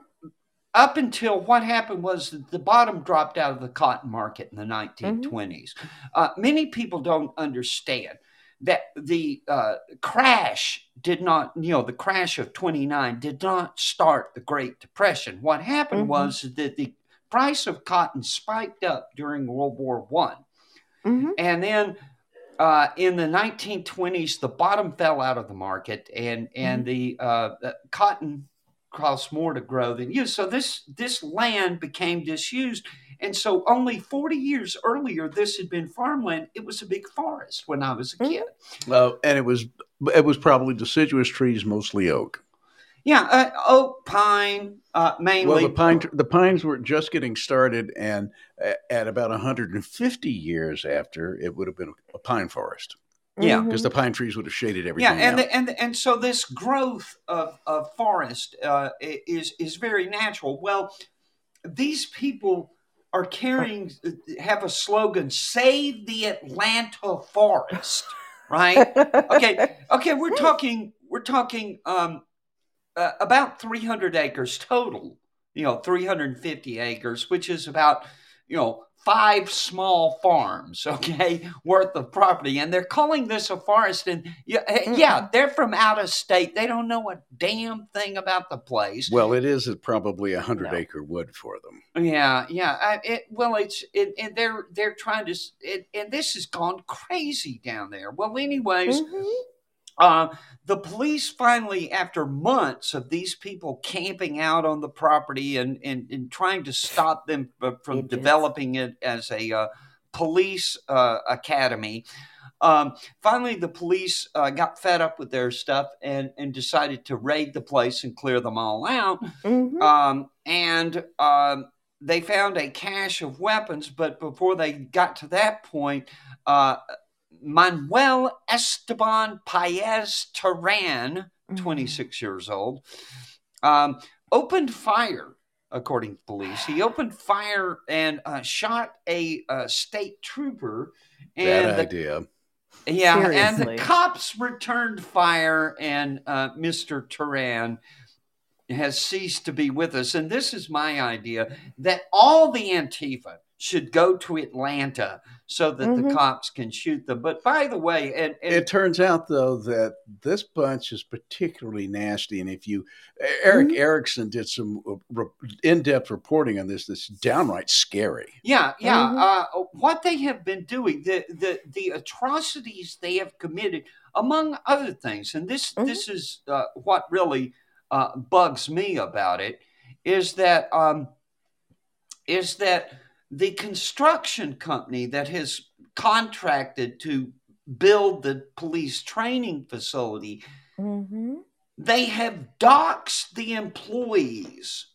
up until what happened was the bottom dropped out of the cotton market in the 1920s. Mm-hmm. Uh, many people don't understand that the uh, crash did not, you know, the crash of 29 did not start the Great Depression. What happened mm-hmm. was that the price of cotton spiked up during World War One. Mm-hmm. And then uh, in the 1920s, the bottom fell out of the market, and and mm-hmm. the, uh, the cotton cost more to grow than used. So this this land became disused, and so only 40 years earlier, this had been farmland. It was a big forest when I was a mm-hmm. kid. Uh, and it was it was probably deciduous trees, mostly oak. Yeah, uh, oak, pine, uh, mainly. Well, the pine the pines were just getting started, and at about 150 years after, it would have been a pine forest. Yeah, because the pine trees would have shaded everything. Yeah, and the, and and so this growth of, of forest uh, is is very natural. Well, these people are carrying have a slogan: "Save the Atlanta forest." Right? okay. Okay. We're talking. We're talking. Um, uh, about 300 acres total, you know, 350 acres, which is about, you know, five small farms, okay, worth of property. And they're calling this a forest. And yeah, yeah, they're from out of state. They don't know a damn thing about the place. Well, it is probably a hundred no. acre wood for them. Yeah, yeah. I, it, well, it's it, and they're they're trying to, it, and this has gone crazy down there. Well, anyways. Mm-hmm uh, the police finally, after months of these people camping out on the property and, and, and trying to stop them from it developing is. it as a uh, police uh, academy, um, finally the police uh, got fed up with their stuff and, and decided to raid the place and clear them all out. Mm-hmm. Um, and um, they found a cache of weapons, but before they got to that point, uh, Manuel Esteban Paez Terán, mm-hmm. 26 years old, um, opened fire, according to police. He opened fire and uh, shot a, a, uh, state trooper. And Bad the, idea. Yeah, Seriously. and the cops returned fire, and uh, Mr. Terán has ceased to be with us. And this is my idea that all the Antifa should go to Atlanta so that mm-hmm. the cops can shoot them. But by the way, and, and, it turns out though that this bunch is particularly nasty. And if you, Erick mm-hmm. Erickson did some uh, in-depth reporting on this. That's downright scary. Yeah, yeah. Mm-hmm. Uh, what they have been doing, the the the atrocities they have committed, among other things, and this mm-hmm. this is uh, what really uh, bugs me about it, is that um, is that the construction company that has contracted to build the police training facility, mm-hmm. they have doxed the employees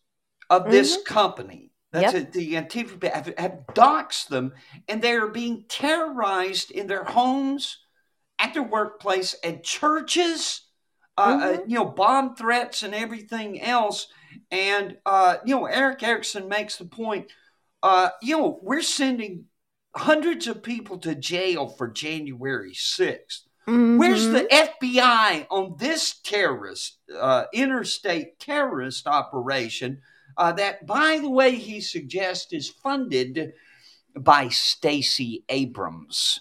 of this mm-hmm. company. That's yep. the Antifa have, have doxed them, and they are being terrorized in their homes, at their workplace, at churches. Uh, uh mm-hmm. uh, you know, bomb threats and everything else. And uh, you know, Erick Erickson makes the point uh, you know, we're sending hundreds of people to jail for January 6th. Mm-hmm. Where's the FBI on this terrorist, uh, interstate terrorist operation uh, that, by the way, he suggests is funded by Stacey Abrams?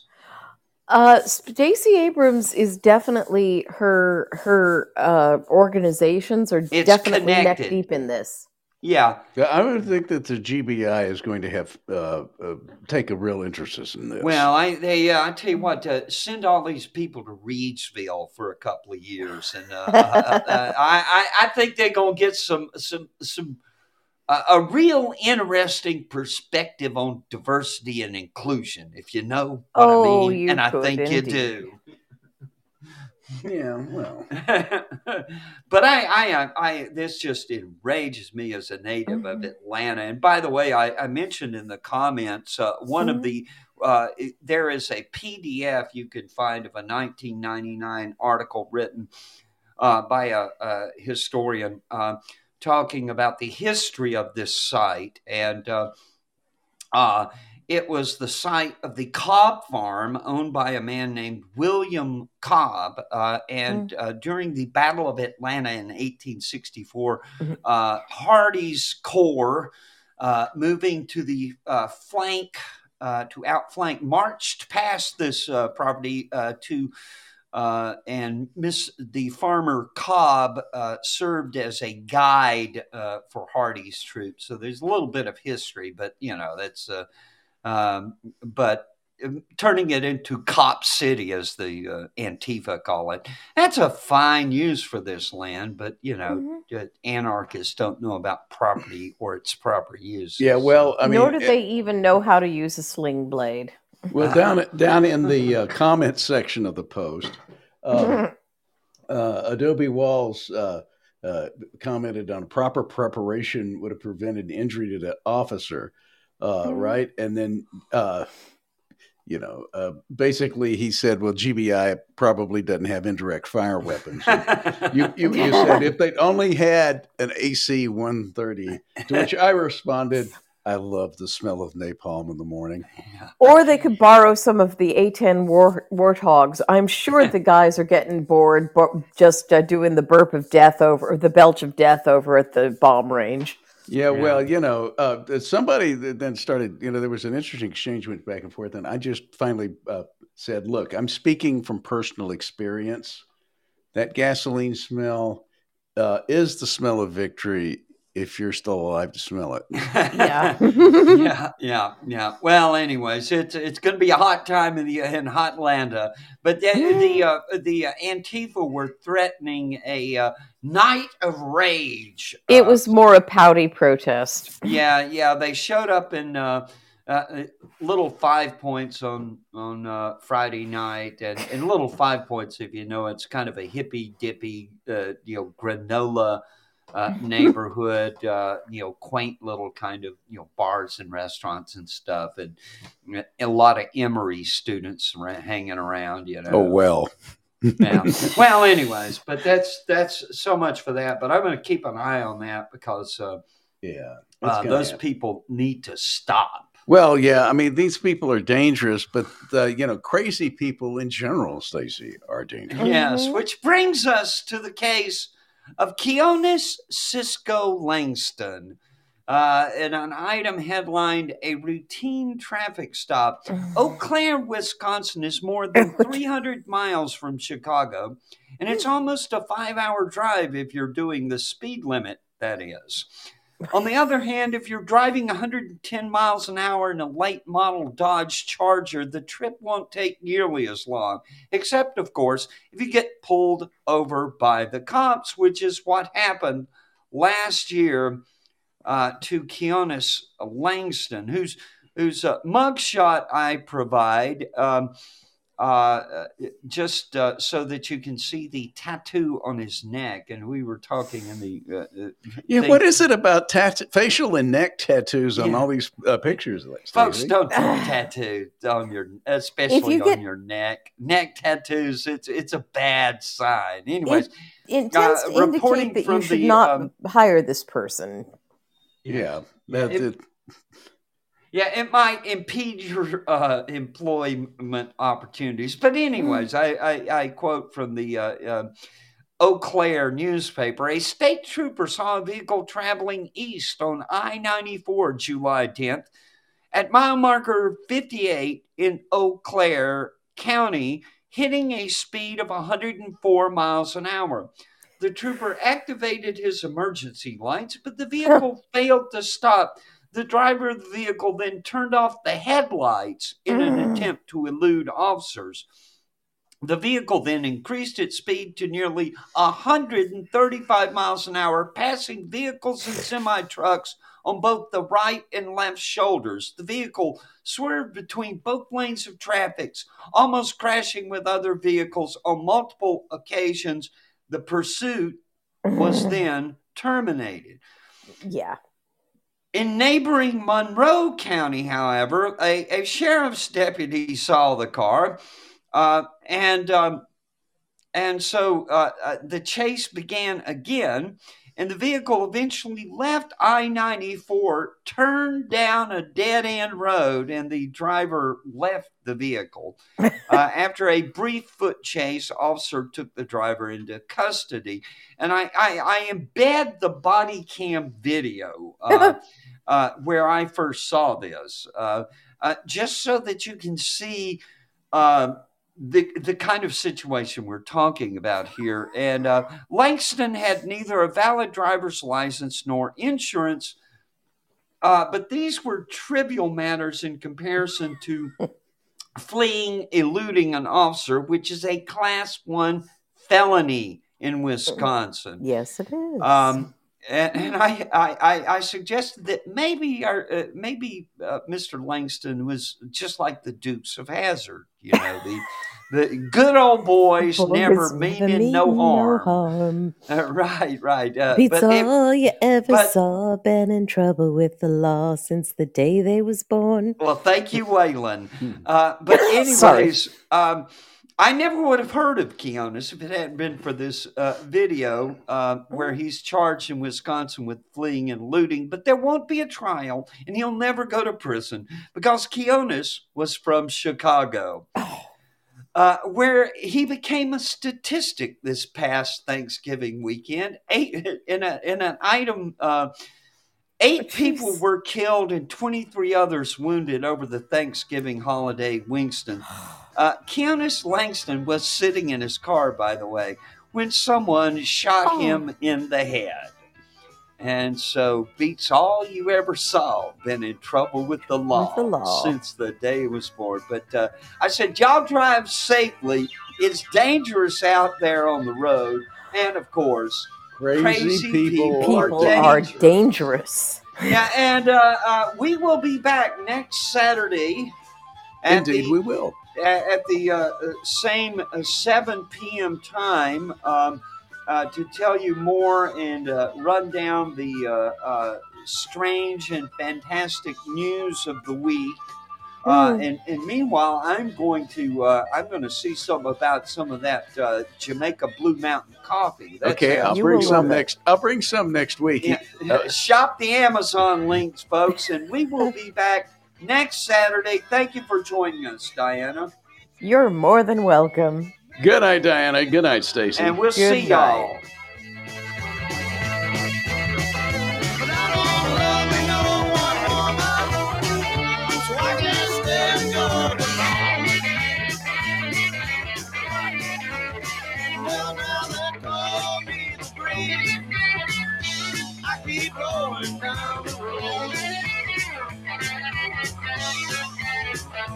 Uh, Stacey Abrams is definitely her her uh, organizations are It's definitely neck deep in this. Yeah, Yeah, I would think that the GBI is going to have uh, uh, take a real interest in this. Well, I they uh, I tell you what, uh, send all these people to Reidsville for a couple of years, and uh, uh, uh, I, I I think they're gonna get some some some uh, a real interesting perspective on diversity and inclusion, if you know what Oh, I mean, you and I could think you indeed. do. Yeah, well, but I, I, I, this just enrages me as a native of Mhm. Atlanta. And by the way, I, I mentioned in the comments uh, one of Mhm. the uh, it- there is a PDF you can find of a 1999 article written uh, by a, a historian uh, talking about the history of this site and. Uh, uh, it was the site of the Cobb Farm, owned by a man named William Cobb. Uh, and uh, during the Battle of Atlanta in 1864, Mhm. uh, Hardee's Corps, uh, moving to the uh, flank uh, to outflank, marched past this uh, property uh, to. Uh, and Miss the farmer Cobb uh, served as a guide uh, for Hardee's troops. So there's a little bit of history, but you know that's uh, um, but um, turning it into Cop City, as the uh, Antifa call it, that's a fine use for this land. But you know, Mhm. uh, anarchists don't know about property or its proper use. yeah. Well, I mean, Nor do eh, they even know how to use a sling blade. well down down in the uh, comment section of the post, um, uh, Adobe Walls uh, uh, commented on proper preparation would have prevented injury to the officer, uh, Mhm. right? And then, uh, you know, uh, basically he said, "Well, GBI probably doesn't have indirect fire weapons." you, you, you said if they'd only had an AC 130, to which I responded, I love the smell of napalm in the morning. Or they could borrow some of the A10 war, warthogs. I'm sure the guys are getting bored bu- just uh, doing the burp of death over, or the belch of death over at the bomb range. Yeah, well, you know, uh, somebody th- then started, you know, there was an interesting exchange went back and forth. And I just finally uh, said, look, I'm speaking from personal experience. That gasoline smell uh, is the smell of victory if you're still alive to smell it. Yeah. yeah, yeah, yeah. Well, anyways, it's it's going to be a hot time in the in hot Atlanta. But the the uh, the uh, Antifa were threatening a uh, night of rage. It uh, was more a pouty protest. yeah, yeah. They showed up in uh, uh, little five points on on uh, Friday night, and, and little five points, if you know, it's kind of a hippy dippy, uh, you know, granola uh, neighborhood, uh, you know, quaint little kind of you know bars and restaurants and stuff, and a lot of Emory students hanging around. You know. Oh, well. Yeah. well, anyways, but that's that's so much for that. But I'm going to keep an eye on that because uh, Yeah. uh, those happen. people need to stop. Well, yeah. I mean, these people are dangerous, but, uh, you know, crazy people in general, Stacy, are dangerous. Yes, which brings us to the case of Keonis Cisco Langston. Uh, and an item headlined A Routine Traffic Stop. Eau Claire, Wisconsin is more than 300 miles from Chicago, and it's almost a five hour drive if you're doing the speed limit, that is. On the other hand, if you're driving 110 miles an hour in a late model Dodge Charger, the trip won't take nearly as long, except, of course, if you get pulled over by the cops, which is what happened last year uh, to Keonis Langston, whose whose uh, mugshot I provide. Um, uh, just uh, so that you can see the tattoo on his neck, and we were talking in the uh, uh, Yeah, thing- what is it about tat- facial and neck tattoos on Yeah. all these uh, pictures? Folks don't get tattoos on your, especially you on get- your neck. Neck tattoos, it's it's a bad sign. Anyways, It tends Uh, to reporting indicate that from you should the, not um, hire this person. Yeah, that, It- it- yeah, it might impede your uh, employment opportunities. But anyways, I, I, I quote from the uh, uh, Eau Claire newspaper: A state trooper saw a vehicle traveling east on I ninety four July tenth at mile marker fifty eight in Eau Claire County, hitting a speed of 104 miles an hour. The trooper activated his emergency lights, but the vehicle failed to stop. The driver of the vehicle then turned off the headlights in an Mm. attempt to elude officers. The vehicle then increased its speed to nearly 135 miles an hour, passing vehicles and semi trucks on both the right and left shoulders. The vehicle swerved between both lanes of traffic, almost crashing with other vehicles on multiple occasions. The pursuit was then terminated. yeah. In neighboring Monroe County, however, a, a sheriff's deputy saw the car, uh, and um, and so uh, uh, the chase began again. And the vehicle eventually left I 94, turned down a dead end road, and the driver left the vehicle. Uh, after a brief foot chase, officer took the driver into custody. And I, I, I embed the body cam video uh, uh, where I first saw this, uh, uh, just so that you can see uh, the the kind of situation we're talking about here. And uh, Langston had neither a valid driver's license nor insurance, uh, but these were trivial matters in comparison to fleeing, eluding an officer, which is a class one felony in Wisconsin. Yes, it is. Um, and, and I, I, I, suggested that maybe our, uh, maybe uh, Mr. Langston was just like the Dukes of Hazzard, you know, the the good old boys, Boys never meaning no harm. harm. Uh, right, right. Uh, Beats but it- all you ever but- saw. Been in trouble with the law since the day they was born. well, thank you, Waylon. Uh, but Sorry. anyways, um, I never would have heard of Keonis if it hadn't been for this uh, video uh, where he's charged in Wisconsin with fleeing and looting. But there won't be a trial, and he'll never go to prison because Keonis was from Chicago, uh, where he became a statistic this past Thanksgiving weekend. Eight in a in an item. Eight Jeez. people were killed and 23 others wounded over the Thanksgiving holiday in Winston. Uh, Keonis Langston was sitting in his car, by the way, when someone shot Oh. him in the head. And so, beats all you ever saw. Been in trouble with the law, the law. since the day he was born. But uh, I said, y'all drive safely. It's dangerous out there on the road. And of course, Crazy, Crazy people, people are dangerous. are dangerous. dangerous. yeah, and uh, uh, we will be back next Saturday. At Indeed, the, we will. at the uh, uh, same uh, 7 p.m. time um, uh, to tell you more and uh, run down the uh, uh, strange and fantastic news of the week. Uh, Hmm. and, and meanwhile, I'm going to uh, I'm going to see some about some of that uh, Jamaica Blue Mountain coffee. That Okay, I'll bring some love next. I'll bring some next week. yeah. Shop the Amazon links, folks, and we will be back next Saturday. Thank you for joining us, Dianna. You're more than welcome. Good night, Dianna. Good night, Stacy. And we'll Good see y'all. night.